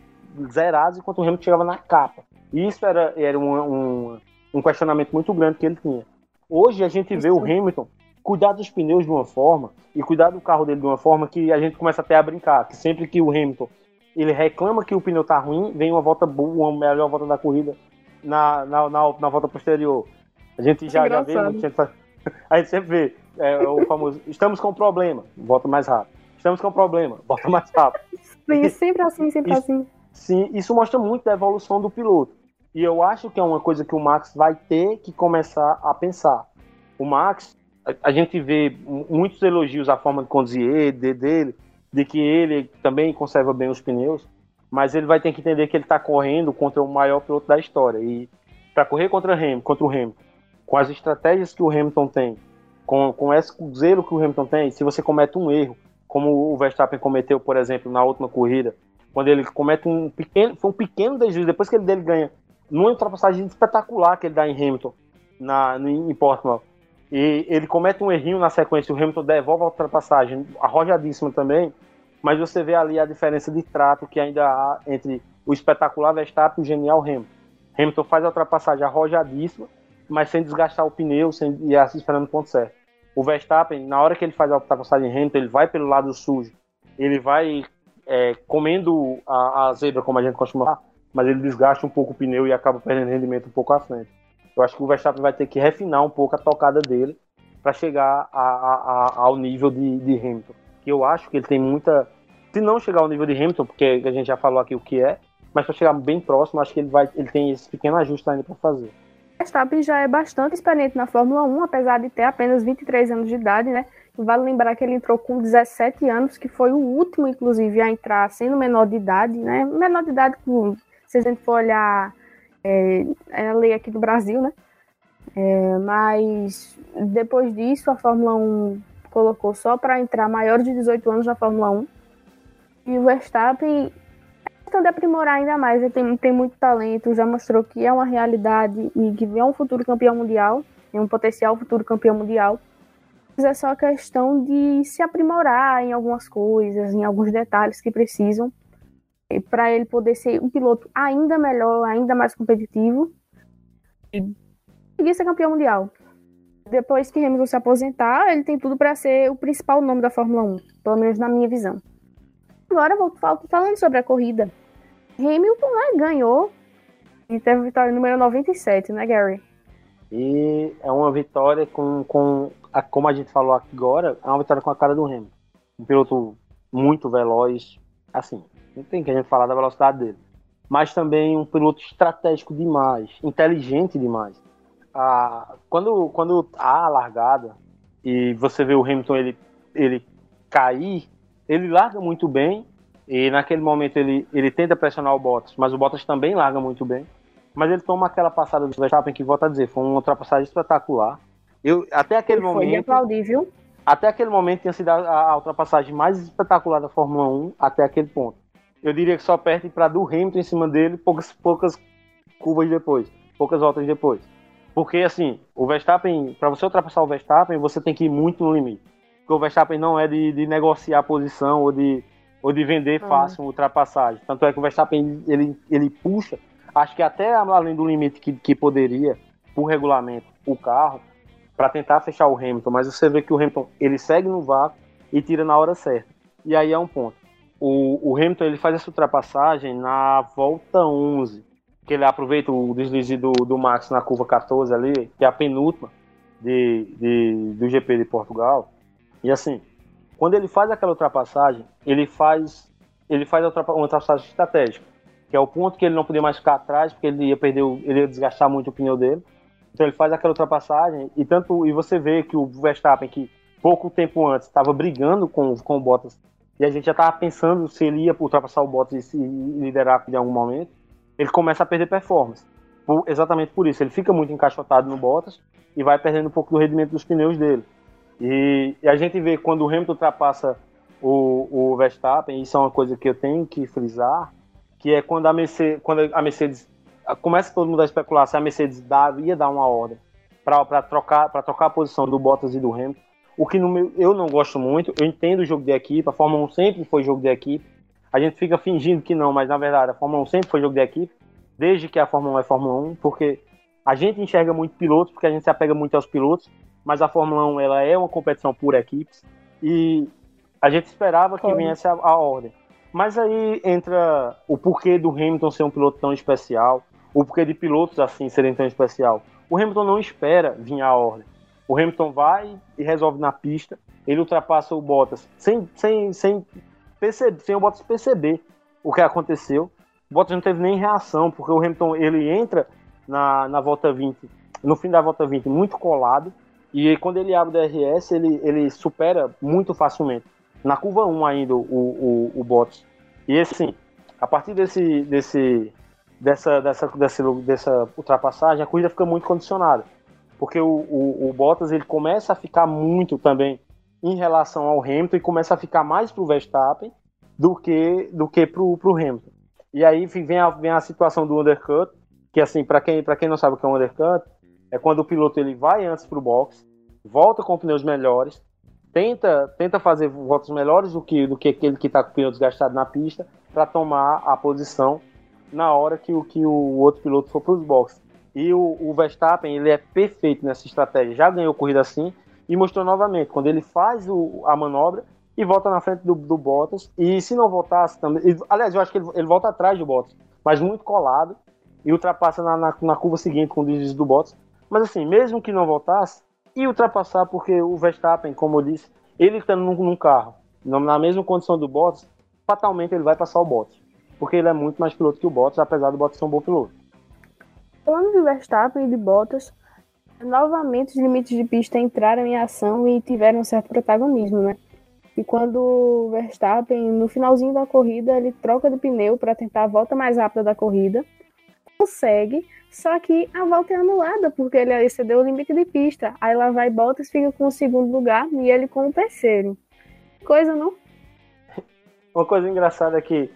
zerados, enquanto o Hamilton chegava na capa. E isso era, era um, um, um questionamento muito grande que ele tinha. Hoje a gente vê o Hamilton cuidar dos pneus de uma forma e cuidar do carro dele de uma forma que a gente começa até a brincar. Que sempre que o Hamilton ele reclama que o pneu tá ruim, vem uma volta boa, uma melhor volta da corrida na, na, na, na volta posterior. A gente já, já vê, a gente, a sempre vê é o famoso, estamos com problema, volta mais rápido. Estamos com problema, volta mais rápido. Sim, sempre assim, sempre isso, assim. Sim, isso mostra muito da evolução do piloto. E eu acho que é uma coisa que o Max vai ter que começar a pensar. O Max, a, a gente vê muitos elogios à forma de conduzir de, dele, de que ele também conserva bem os pneus, mas ele vai ter que entender que ele está correndo contra o maior piloto da história. E para correr contra, Ham, contra o Hamilton, com as estratégias que o Hamilton tem, com, com esse zelo que o Hamilton tem, se você comete um erro, como o Verstappen cometeu, por exemplo, na última corrida, quando ele comete um pequeno, foi um pequeno desvio, depois que ele dele ganha, numa ultrapassagem espetacular que ele dá em Hamilton, na, em Portimão, e ele comete um errinho na sequência, o Hamilton devolve a ultrapassagem, arrojadíssima também, mas você vê ali a diferença de trato que ainda há entre o espetacular Verstappen e o genial Hamilton. Hamilton faz a ultrapassagem arrojadíssima, mas sem desgastar o pneu sem, e esperando o ponto certo. O Verstappen, na hora que ele faz a ultrapassagem Hamilton, ele vai pelo lado sujo, ele vai é, comendo a, a, zebra, como a gente costuma falar, mas ele desgasta um pouco o pneu e acaba perdendo rendimento um pouco à frente. Eu acho que o Verstappen vai ter que refinar um pouco a tocada dele para chegar a, a, ao nível de, de Hamilton. Que eu acho que ele tem muita. Se não chegar ao nível de Hamilton, porque a gente já falou aqui o que é, mas para chegar bem próximo, acho que ele, vai, ele tem esse pequeno ajuste ainda para fazer. Verstappen já é bastante experiente na Fórmula 1, apesar de ter apenas 23 anos de idade, né? Vale lembrar que ele entrou com 17 anos, que foi o último, inclusive, a entrar sendo menor de idade, né? Menor de idade, se a gente for olhar é, é a lei aqui do Brasil, né? É, mas depois disso, a Fórmula 1 colocou só para entrar maiores de 18 anos na Fórmula 1. E o Verstappen questão de aprimorar ainda mais. Ele tem, tem muito talento, já mostrou que é uma realidade e que é um futuro campeão mundial, é um potencial futuro campeão mundial. Mas é só questão de se aprimorar em algumas coisas, em alguns detalhes que precisam, para ele poder ser um piloto ainda melhor, ainda mais competitivo e conseguir ser campeão mundial. Depois que Hamilton se aposentar, ele tem tudo para ser o principal nome da Fórmula 1, pelo menos na minha visão. Agora vou falando sobre a corrida. Hamilton né, ganhou e teve vitória número 97, né, Gary? E é uma vitória com, com a, como a gente falou agora, é uma vitória com a cara do Hamilton. Um piloto muito veloz, assim, não tem que a gente falar da velocidade dele. Mas também um piloto estratégico demais, inteligente demais. Ah, quando, quando há a largada e você vê o Hamilton ele, ele cair ele larga muito bem e naquele momento ele, ele tenta pressionar o Bottas, mas o Bottas também larga muito bem. Mas ele toma aquela passada do Verstappen que volta a dizer, foi uma ultrapassagem espetacular. Eu até aquele ele momento. Foi aplaudível. Até aquele momento tinha sido a, a, ultrapassagem mais espetacular da Fórmula 1 até aquele ponto. Eu diria que só perde para do Hamilton em cima dele poucas poucas curvas depois, poucas voltas depois. Porque assim, o Verstappen, para você ultrapassar o Verstappen, você tem que ir muito no limite porque o Verstappen não é de, de negociar a posição ou de, ou de vender ah. fácil uma ultrapassagem. Tanto é que o Verstappen ele, ele puxa, acho que até além do limite que, que poderia, por regulamento, o carro, para tentar fechar o Hamilton. Mas você vê que o Hamilton ele segue no vácuo e tira na hora certa. E aí é um ponto. O, o Hamilton ele faz essa ultrapassagem na volta 11, que ele aproveita o deslize do, do Max na curva 14 ali, que é a penúltima de, de, do GP de Portugal. E assim, quando ele faz aquela ultrapassagem, ele faz ele faz uma ultrapassagem estratégica, que é o ponto que ele não podia mais ficar atrás, porque ele ia perder, ele ia desgastar muito o pneu dele. Então ele faz aquela ultrapassagem e tanto e você vê que o Verstappen que pouco tempo antes estava brigando com, com o Bottas e a gente já estava pensando se ele ia ultrapassar o Bottas e se liderar em algum momento, ele começa a perder performance. Por, exatamente por isso, ele fica muito encaixotado no Bottas e vai perdendo um pouco do rendimento dos pneus dele. E, e, a gente vê quando o Hamilton ultrapassa o, o Verstappen, isso é uma coisa que eu tenho que frisar, que é quando a Mercedes, quando a Mercedes começa todo mundo a especular se a Mercedes dá, ia dar uma ordem para trocar, para trocar a posição do Bottas e do Hamilton. O que meu, eu não gosto muito, eu entendo o jogo de equipe, a Fórmula 1 sempre foi jogo de equipe. A gente fica fingindo que não, mas na verdade a Fórmula 1 sempre foi jogo de equipe, desde que a Fórmula 1 é Fórmula 1, porque a gente enxerga muito pilotos, porque a gente se apega muito aos pilotos, mas a Fórmula 1 ela é uma competição por equipes e a gente esperava que viesse a, a, ordem. Mas aí entra o porquê do Hamilton ser um piloto tão especial, o porquê de pilotos assim serem tão especial. O Hamilton não espera vir a ordem. O Hamilton vai e resolve na pista, ele ultrapassa o Bottas sem, sem, sem, perceber, sem o Bottas perceber o que aconteceu. O Bottas não teve nem reação, porque o Hamilton ele entra na, na volta 20, no fim da volta 20, muito colado, e quando ele abre o DRS, ele, ele supera muito facilmente. Na curva 1 ainda, o, o, o Bottas. E assim, a partir desse, desse, dessa, dessa, dessa, dessa ultrapassagem, a corrida fica muito condicionada. Porque o, o, o Bottas ele começa a ficar muito também em relação ao Hamilton e começa a ficar mais para o Verstappen do que do que para o Hamilton. E aí vem a, vem a situação do undercut, que assim, para quem, quem não sabe o que é um undercut, é quando o piloto ele vai antes para o box, volta com pneus melhores, tenta, tenta fazer voltas melhores do que, do que aquele que está com o pneu desgastado na pista para tomar a posição na hora que, que o outro piloto for para os boxes. E o, o, Verstappen ele é perfeito nessa estratégia, já ganhou corrida assim e mostrou novamente quando ele faz o, a manobra e volta na frente do, do Bottas. E se não voltasse também, ele, aliás, eu acho que ele, ele, volta atrás do Bottas, mas muito colado e ultrapassa na, na, na curva seguinte com o deslize do Bottas. Mas assim, mesmo que não voltasse, e ultrapassar, porque o Verstappen, como eu disse, ele estando num, num carro, na mesma condição do Bottas, fatalmente ele vai passar o Bottas. Porque ele é muito mais piloto que o Bottas, apesar do Bottas ser um bom piloto. Falando de Verstappen e de Bottas, novamente os limites de pista entraram em ação e tiveram um certo protagonismo, né? E quando o Verstappen, no finalzinho da corrida, ele troca de pneu para tentar a volta mais rápida da corrida, consegue, só que a volta é anulada, porque ele excedeu o limite de pista. Aí lá vai Bottas, fica com o segundo lugar e ele com o terceiro. Coisa, não? Uma coisa engraçada é que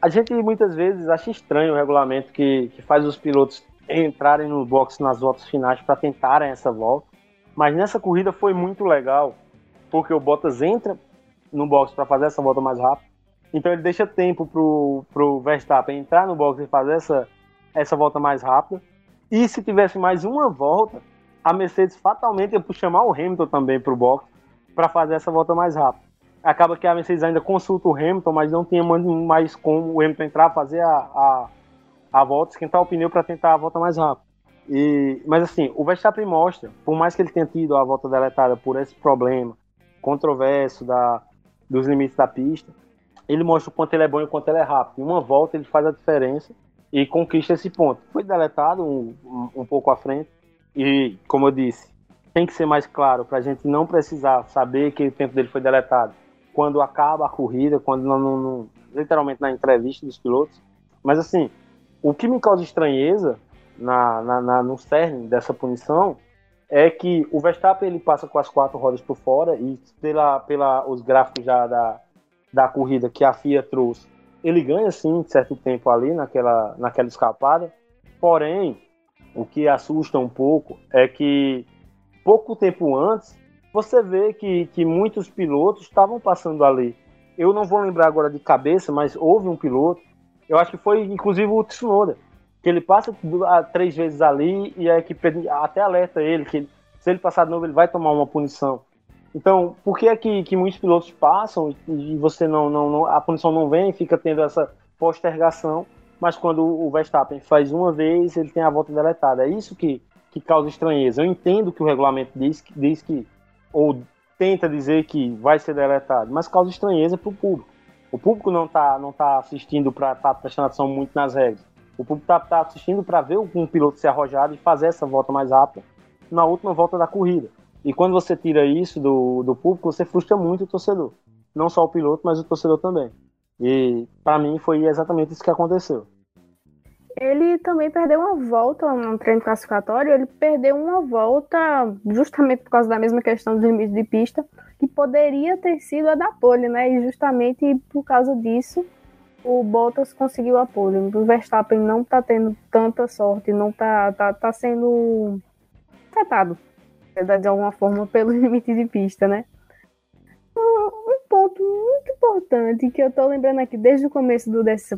a gente muitas vezes acha estranho o regulamento que, que faz os pilotos entrarem no box nas voltas finais para tentarem essa volta. Mas nessa corrida foi muito legal, porque o Bottas entra no box para fazer essa volta mais rápida. Então ele deixa tempo pro, pro Verstappen entrar no box e fazer essa, essa volta mais rápida. E se tivesse mais uma volta, a Mercedes fatalmente ia chamar o Hamilton também para o box para fazer essa volta mais rápida. Acaba que a Mercedes ainda consulta o Hamilton, mas não tinha mais como o Hamilton entrar, fazer a, a, a volta, esquentar o pneu para tentar a volta mais rápida. E, mas assim, o Verstappen mostra, por mais que ele tenha tido a volta deletada por esse problema controverso da, dos limites da pista, ele mostra o quanto ele é bom e o quanto ele é rápido. Em uma volta ele faz a diferença e conquista esse ponto. Foi deletado um, um, pouco à frente e, como eu disse, tem que ser mais claro para a gente não precisar saber que o tempo dele foi deletado quando acaba a corrida, quando não, não, não, literalmente na entrevista dos pilotos. Mas assim, o que me causa estranheza na, na, na, no cerne dessa punição é que o Verstappen ele passa com as quatro rodas por fora e pela, pela os gráficos já da, da corrida que a FIA trouxe ele ganha sim certo tempo ali naquela, naquela escapada. Porém, o que assusta um pouco é que pouco tempo antes você vê que, que muitos pilotos estavam passando ali. Eu não vou lembrar agora de cabeça, mas houve um piloto, eu acho que foi inclusive o Tsunoda, que ele passa três vezes ali e a equipe até alerta ele que se ele passar de novo ele vai tomar uma punição. Então, por que é que, que muitos pilotos passam e você não, não, não, a punição não vem, fica tendo essa postergação, mas quando o Verstappen faz uma vez, ele tem a volta deletada. É isso que, que causa estranheza. Eu entendo que o regulamento diz, diz que, ou tenta dizer que vai ser deletado, mas causa estranheza para o público. O público não está não tá assistindo para estar tá prestando atenção muito nas regras. O público está tá assistindo para ver um piloto ser arrojado e fazer essa volta mais rápida na última volta da corrida. E quando você tira isso do, do público, você frustra muito o torcedor. Não só o piloto, mas o torcedor também. E para mim foi exatamente isso que aconteceu. Ele também perdeu uma volta no treino classificatório, ele perdeu uma volta justamente por causa da mesma questão dos limites de pista, que poderia ter sido a da pole, né? E justamente por causa disso, o Bottas conseguiu a pole. O Verstappen não tá tendo tanta sorte, não tá, tá, tá sendo afetado de alguma forma pelo limite de pista, né? Um ponto muito importante que eu tô lembrando aqui desde o começo do desse,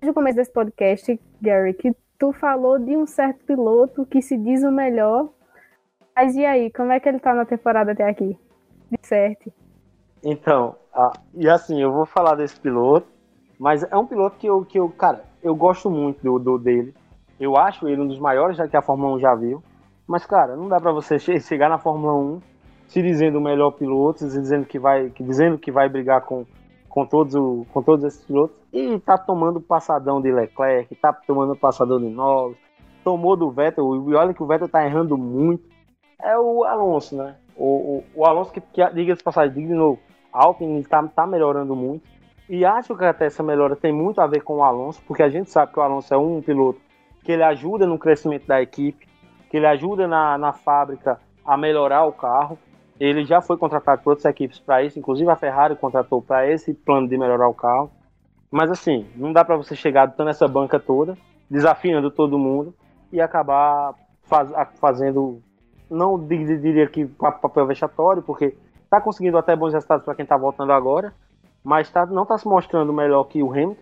desde o começo desse podcast, Gary, que tu falou de um certo piloto que se diz o melhor. Mas e aí, como é que ele tá na temporada até aqui? De certo. Então, ah, e assim, eu vou falar desse piloto, mas é um piloto que eu, que eu cara, eu gosto muito do, do dele. Eu acho ele um dos maiores já que a Fórmula 1 já viu. Mas, cara, não dá para você chegar na Fórmula 1 se dizendo o melhor piloto, se dizendo que vai, que, dizendo que vai brigar com, com, todos o, com todos esses pilotos e tá tomando passadão de Leclerc, tá tomando passadão de Norris, tomou do Vettel, e olha que o Vettel tá errando muito. É o Alonso, né? O, o, o Alonso que, que diga-se passagem, diga de novo, Alpine tá, tá melhorando muito. E acho que até essa melhora tem muito a ver com o Alonso, porque a gente sabe que o Alonso é um piloto que ele ajuda no crescimento da equipe, que ele ajuda na, na fábrica a melhorar o carro. Ele já foi contratado por outras equipes para isso, inclusive a Ferrari contratou para esse plano de melhorar o carro. Mas assim, não dá para você chegar dando essa banca toda, desafiando todo mundo e acabar faz, fazendo não diria que papel vexatório, porque está conseguindo até bons resultados para quem está voltando agora, mas tá, não está se mostrando melhor que o Hamilton,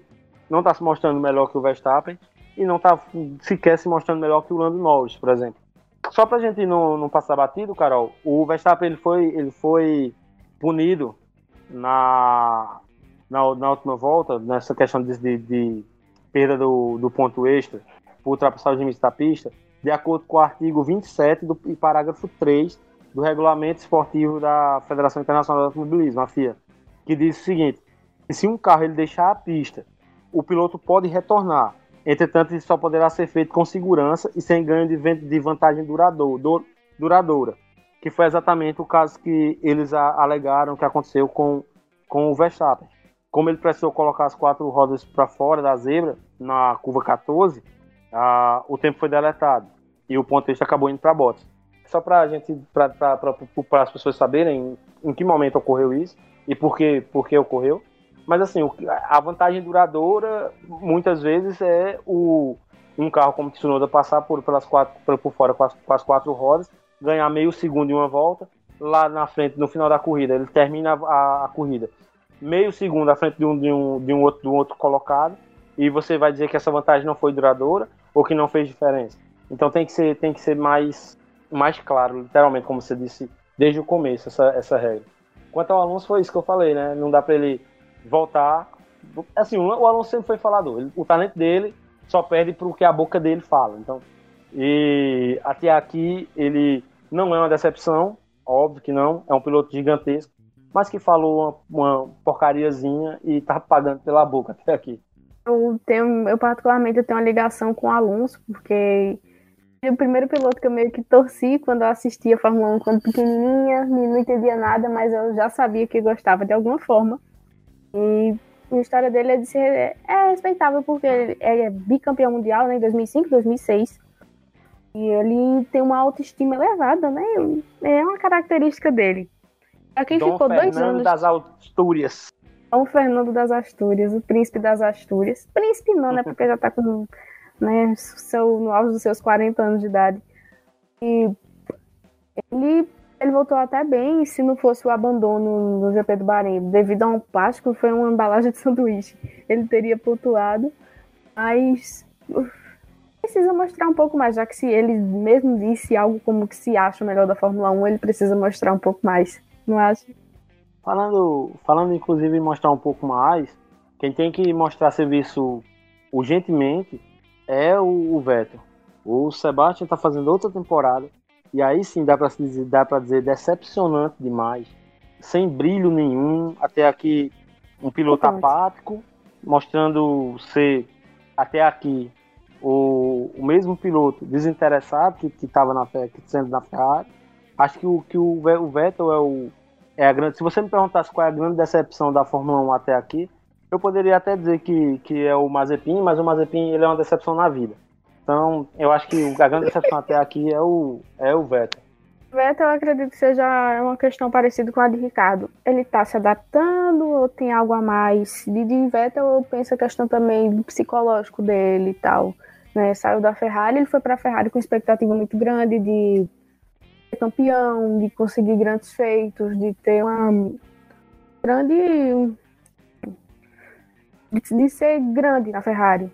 não está se mostrando melhor que o Verstappen e não está sequer se mostrando melhor que o Lando Norris, por exemplo. Só para a gente não, não passar batido, Carol, o Verstappen ele foi, ele foi punido na, na, na última volta, nessa questão de, de, de perda do, do ponto extra, por ultrapassar os limites da pista, de acordo com o artigo 27 do, e parágrafo 3 do Regulamento Esportivo da Federação Internacional de Automobilismo, a FIA, que diz o seguinte: se um carro ele deixar a pista, o piloto pode retornar. Entretanto, isso só poderá ser feito com segurança e sem ganho de, vantagem duradoura, que foi exatamente o caso que eles alegaram que aconteceu com, com o Verstappen. Como ele precisou colocar as quatro rodas para fora da zebra, na curva 14, ah, o tempo foi deletado e o ponto extra acabou indo para Bottas. Só para a gente, para as pessoas saberem em que momento ocorreu isso e por que, por que ocorreu. Mas assim, a vantagem duradoura muitas vezes é o um carro como o Tsunoda passar por pelas quatro por, fora com as, com as, quatro rodas, ganhar meio segundo em uma volta, lá na frente no final da corrida ele termina a, a corrida meio segundo à frente de um, de um, de um outro, de um outro colocado e você vai dizer que essa vantagem não foi duradoura ou que não fez diferença. Então tem que ser, tem que ser mais, mais claro, literalmente, como você disse desde o começo, essa, essa regra. Quanto ao Alonso, foi isso que eu falei, né? Não dá para ele voltar. Assim, o Alonso sempre foi falador. o talento dele só perde para o que a boca dele fala. Então, e até aqui ele não é uma decepção, óbvio que não. É um piloto gigantesco, mas que falou uma, uma porcariazinha e tá pagando pela boca até aqui eu tenho, eu particularmente eu tenho uma ligação com o Alonso, porque o primeiro piloto que eu meio que torci quando eu assistia a Fórmula 1 quando pequenininha, não entendia nada, mas eu já sabia que gostava de alguma forma. E a história dele é de ser é respeitável porque ele é bicampeão mundial né, em 2005, 2006. E ele tem uma autoestima elevada, né? É uma característica dele. É quem Dom ficou Fernando dois anos das Astúrias. São Fernando das Astúrias, o príncipe das Astúrias. Príncipe não, né? Porque já tá com, né, seu, no auge dos seus 40 anos de idade. E ele, ele voltou até bem se não fosse o abandono no GP do Bahrein. Devido a um plástico, foi uma embalagem de sanduíche. Ele teria pontuado, mas precisa mostrar um pouco mais, já que se ele mesmo disse algo como que se acha o melhor da Fórmula 1, ele precisa mostrar um pouco mais, não acha? Falando, falando inclusive em mostrar um pouco mais, quem tem que mostrar serviço urgentemente é o, o Vettel. O Sebastian está fazendo outra temporada e aí sim dá para dizer, dá para dizer decepcionante demais, sem brilho nenhum, até aqui um piloto apático, mostrando ser até aqui o, o mesmo piloto desinteressado que estava na que sendo na Ferrari. Acho que o que o, o Vettel é o é a grande. Se você me perguntasse qual é a grande decepção da Fórmula 1 até aqui, eu poderia até dizer que, que é o Mazepin, mas o Mazepin ele é uma decepção na vida. Então, eu acho que a grande decepção até aqui é o, é o Vettel. Vettel, eu acredito que seja uma questão parecida com a de Ricardo. Ele está se adaptando ou tem algo a mais? De, de Vettel, eu penso a questão também do psicológico dele e tal. Né? Saiu da Ferrari, ele foi para a Ferrari com expectativa muito grande de ser campeão, de conseguir grandes feitos, de ter uma grande. de ser grande na Ferrari.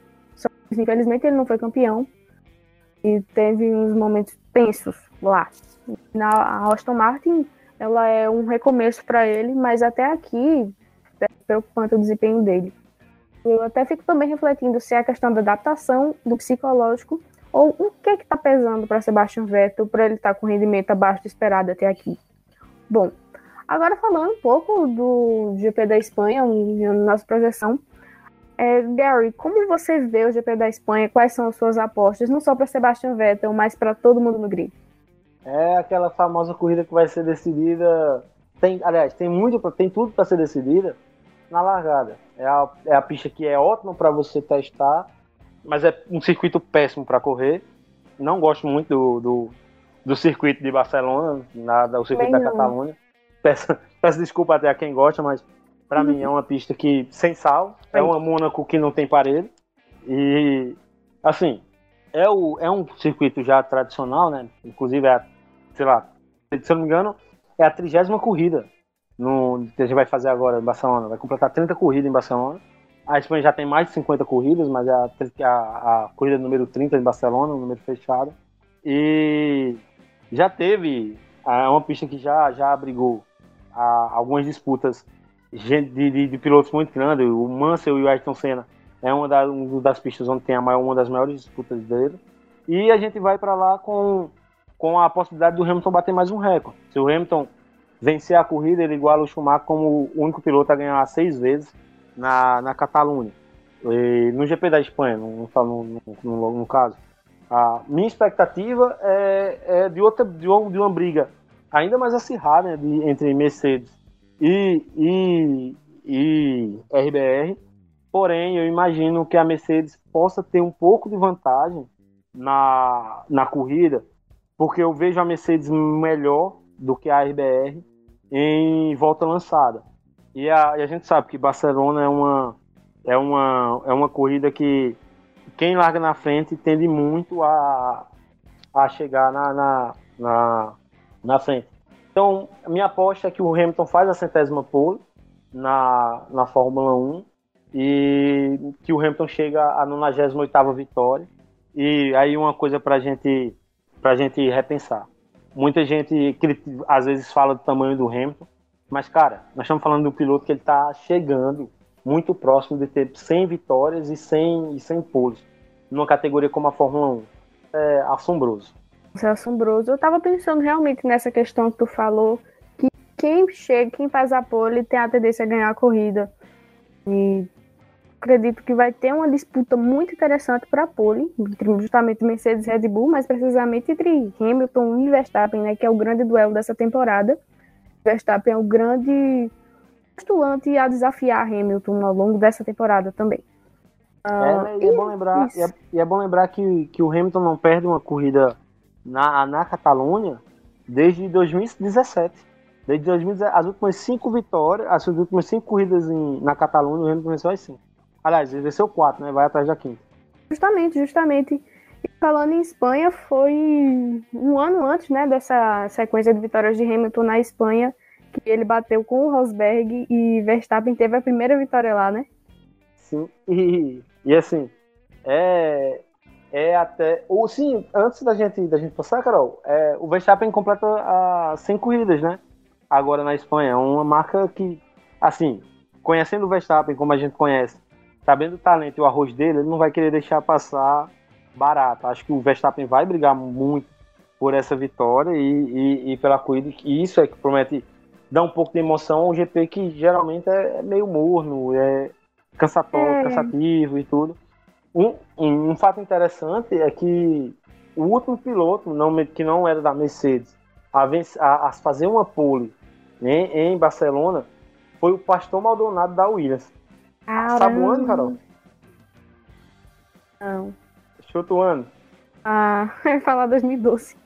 Que, infelizmente, ele não foi campeão e teve uns momentos tensos lá. Na Aston Martin, ela é um recomeço para ele, mas até aqui é preocupante o desempenho dele. Eu até fico também refletindo se é a questão da adaptação do psicológico ou o que está pesando para Sebastian Vettel para ele estar tá com rendimento abaixo do esperado até aqui? Bom, agora falando um pouco do GP da Espanha, nossa projeção. É, Gary, como você vê o GP da Espanha? Quais são as suas apostas? Não só para Sebastian Vettel, mas para todo mundo no grid. É aquela famosa corrida que vai ser decidida. Tem, aliás, tem muito, tem tudo para ser decidida na largada. É a, é a pista que é ótima para você testar mas é um circuito péssimo para correr. Não gosto muito do, do, do circuito de Barcelona, nada, o circuito Bem da. Catalunha. Peço, peço desculpa até a quem gosta, mas para mim é uma pista que sem sal, é uma Mônaco que não tem parede. E assim, é, o, é um circuito já tradicional, né? Inclusive é sei lá, se eu não me engano, é a trigésima corrida no, que a gente vai fazer agora em Barcelona. Vai completar 30 corridas em Barcelona. A Espanha já tem mais de 50 corridas, mas é a, a, a corrida número 30 em Barcelona, um número fechado. E já teve é uma pista que já, já abrigou a, algumas disputas de, de, de, pilotos muito grandes. O Mansell e o Ayrton Senna é uma, da, uma das pistas onde tem a maior, uma das maiores disputas dele. E a gente vai para lá com, com a possibilidade do Hamilton bater mais um recorde. Se o Hamilton vencer a corrida, ele iguala o Schumacher como o único piloto a ganhar seis vezes na, na Catalunha. No GP da Espanha, no, no, no, no caso. A minha expectativa é, é de outra de uma, de uma briga ainda mais acirrada né, de, entre Mercedes e, e, e RBR. Porém, eu imagino que a Mercedes possa ter um pouco de vantagem na, na corrida, porque eu vejo a Mercedes melhor do que a RBR em volta lançada. E a, e a gente sabe que Barcelona é uma, é uma, é uma corrida que quem larga na frente tende muito a, a chegar na, na, na, na frente. Então, minha aposta é que o Hamilton faz a centésima pole na, na Fórmula 1 e que o Hamilton chega à 98ª vitória. E aí uma coisa para gente, a gente repensar. Muita gente às vezes fala do tamanho do Hamilton, mas cara, nós estamos falando do piloto que ele está chegando muito próximo de ter 100 vitórias e 100, e 100 poles numa categoria como a Fórmula 1. É assombroso. É assombroso. Eu estava pensando realmente nessa questão que tu falou, que quem chega, quem faz a pole tem a tendência a ganhar a corrida. E acredito que vai ter uma disputa muito interessante para a pole, entre justamente Mercedes e Red Bull, mas precisamente entre Hamilton e Verstappen, né, que é o grande duelo dessa temporada. Verstappen é o grande postulante a desafiar Hamilton ao longo dessa temporada também. Uh, é, e, é bom lembrar, e é, e é, bom lembrar que, que o Hamilton não perde uma corrida na, na Catalunha desde 2017. Desde 2017, as últimas cinco vitórias, as últimas cinco corridas em, na Catalunha, o Hamilton venceu as cinco. Aliás, ele venceu quatro, né? Vai atrás da quinta. Justamente, justamente. E falando em Espanha, foi um ano antes, né, dessa sequência de vitórias de Hamilton na Espanha, que ele bateu com o Rosberg e Verstappen teve a primeira vitória lá, né? Sim, e, e assim, é, é até. Ou sim, antes da gente, da gente passar, Carol, é, o Verstappen completa as 100 corridas, né? Agora na Espanha. É uma marca que, assim, conhecendo o Verstappen como a gente conhece, sabendo o talento e o arroz dele, ele não vai querer deixar passar barato. Acho que o Verstappen vai brigar muito por essa vitória e, e, e pela corrida, e isso é que promete dar um pouco de emoção ao GP que geralmente é, é meio morno, é cansatório, é. cansativo e tudo. Um, um, fato interessante é que o último piloto não, que não era da Mercedes a, vencer, a, a fazer uma pole em, em, Barcelona foi o Pastor Maldonado da Williams. Caramba. Sabe o ano, Carol? Não. Chuta o ano. Ah, eu ia falar 2012.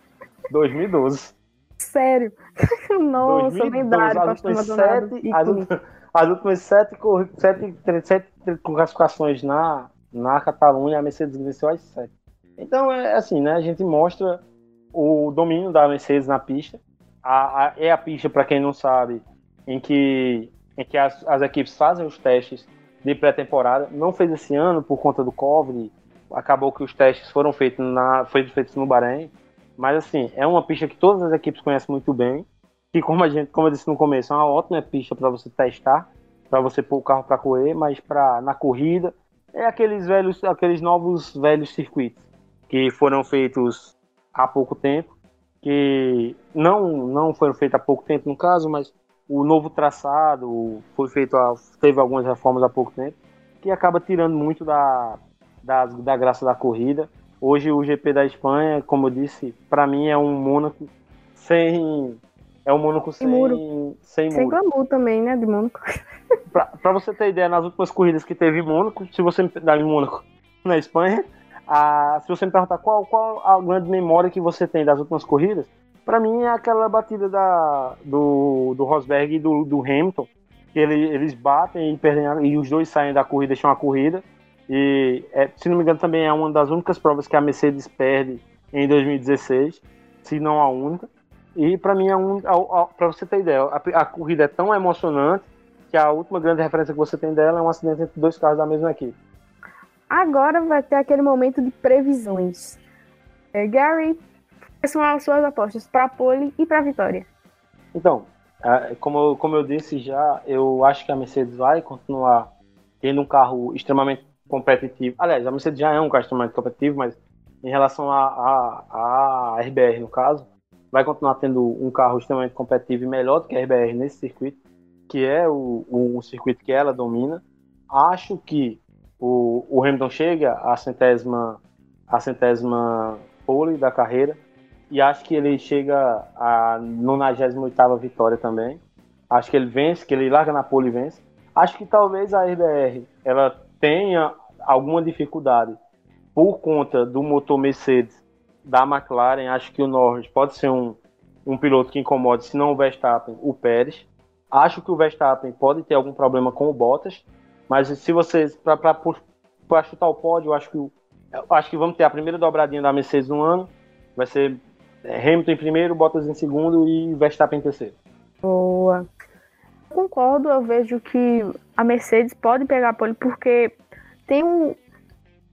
2012. Sério? Nossa, 2012, lendário, Pastor Maldonado. Sete, as, as últimas sete, sete, sete, sete classificações na, na Catalunha, a Mercedes venceu as sete. Então é assim, né? A gente mostra o domínio da Mercedes na pista. A, a, é a pista, para quem não sabe, em que, em que as, as equipes fazem os testes de pré-temporada. Não fez esse ano por conta do Covid. Acabou que os testes foram feitos, na, foram feitos no Bahrein. Mas assim, é uma pista que todas as equipes conhecem muito bem que como a gente, como eu disse no começo, é uma ótima pista para você testar, para você pôr o carro para correr, mas para na corrida é aqueles velhos, aqueles novos velhos circuitos que foram feitos há pouco tempo, que não não foram feitos há pouco tempo no caso, mas o novo traçado foi feito, a, teve algumas reformas há pouco tempo, que acaba tirando muito da, da, da graça da corrida. Hoje o GP da Espanha, como eu disse, para mim é um Mônaco sem é um Mônaco sem, sem muro. Sem, sem glamour também, né, de Mônaco. pra, pra você ter ideia, nas últimas corridas que teve em Mônaco, se você me dar em Mônaco, na Espanha, a, se você me perguntar qual, qual a grande memória que você tem das últimas corridas, para mim é aquela batida da, do, do Rosberg e do, do Hamilton, que ele, eles batem e perdem, e os dois saem da corrida, deixam a corrida. E, é, se não me engano, também é uma das únicas provas que a Mercedes perde em 2016, se não a única. E para mim é um, para você ter ideia, a, a, corrida é tão emocionante que a última grande referência que você tem dela é um acidente entre dois carros da mesma equipe. Agora vai ter aquele momento de previsões. É, Gary, quais são as suas apostas para pole e para vitória? Então, como eu, como eu disse já, eu acho que a Mercedes vai continuar tendo um carro extremamente competitivo. Aliás, a Mercedes já é um carro extremamente competitivo, mas em relação à RBR, no caso, vai continuar tendo um carro extremamente competitivo e melhor do que a RBR nesse circuito, que é o, o, o circuito que ela domina. Acho que o, o Hamilton chega à centésima, à centésima pole da carreira e acho que ele chega à 98ª vitória também. Acho que ele vence, que ele larga na pole e vence. Acho que talvez a RBR ela tenha alguma dificuldade por conta do motor Mercedes da McLaren. Acho que o Norris pode ser um, um piloto que incomode, se não o Verstappen, o Pérez. Acho que o Verstappen pode ter algum problema com o Bottas, mas se vocês, para chutar o pódio, acho que, acho que vamos ter a primeira dobradinha da Mercedes no ano. Vai ser é, Hamilton em primeiro, Bottas em segundo e Verstappen em terceiro. Boa concordo, eu vejo que a Mercedes pode pegar pole porque tem um.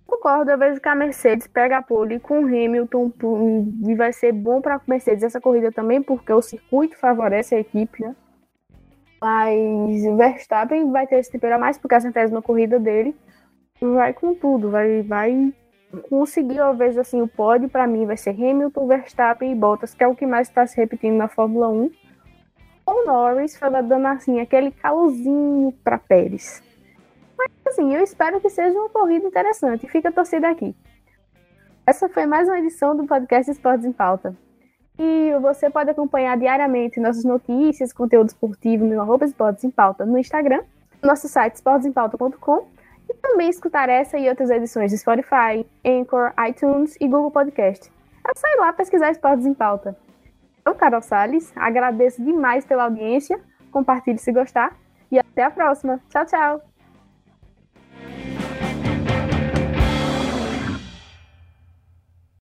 Concordo, eu vejo que a Mercedes pega a pole com o Hamilton e vai ser bom para a Mercedes essa corrida também, porque o circuito favorece a equipe, né? Mas o Verstappen vai ter esse tempero mais, porque a centésima corrida dele vai com tudo, vai, vai conseguir, eu vejo assim, o pódio para mim vai ser Hamilton, Verstappen e Bottas, que é o que mais está se repetindo na Fórmula 1 o Norris dando assim aquele calorzinho para Pérez. Mas assim, eu espero que seja uma corrida interessante. Fica a torcida aqui. Essa foi mais uma edição do podcast Esportes em Pauta. E você pode acompanhar diariamente nossas notícias, conteúdo esportivo no arroba Esportes em Pauta no Instagram, nosso site esportesempauta.com e também escutar essa e outras edições de Spotify, Anchor, iTunes e Google Podcast. É só ir lá pesquisar Esportes em Pauta. Eu, Carol Salles, agradeço demais pela audiência, compartilhe se gostar e até a próxima. Tchau, tchau!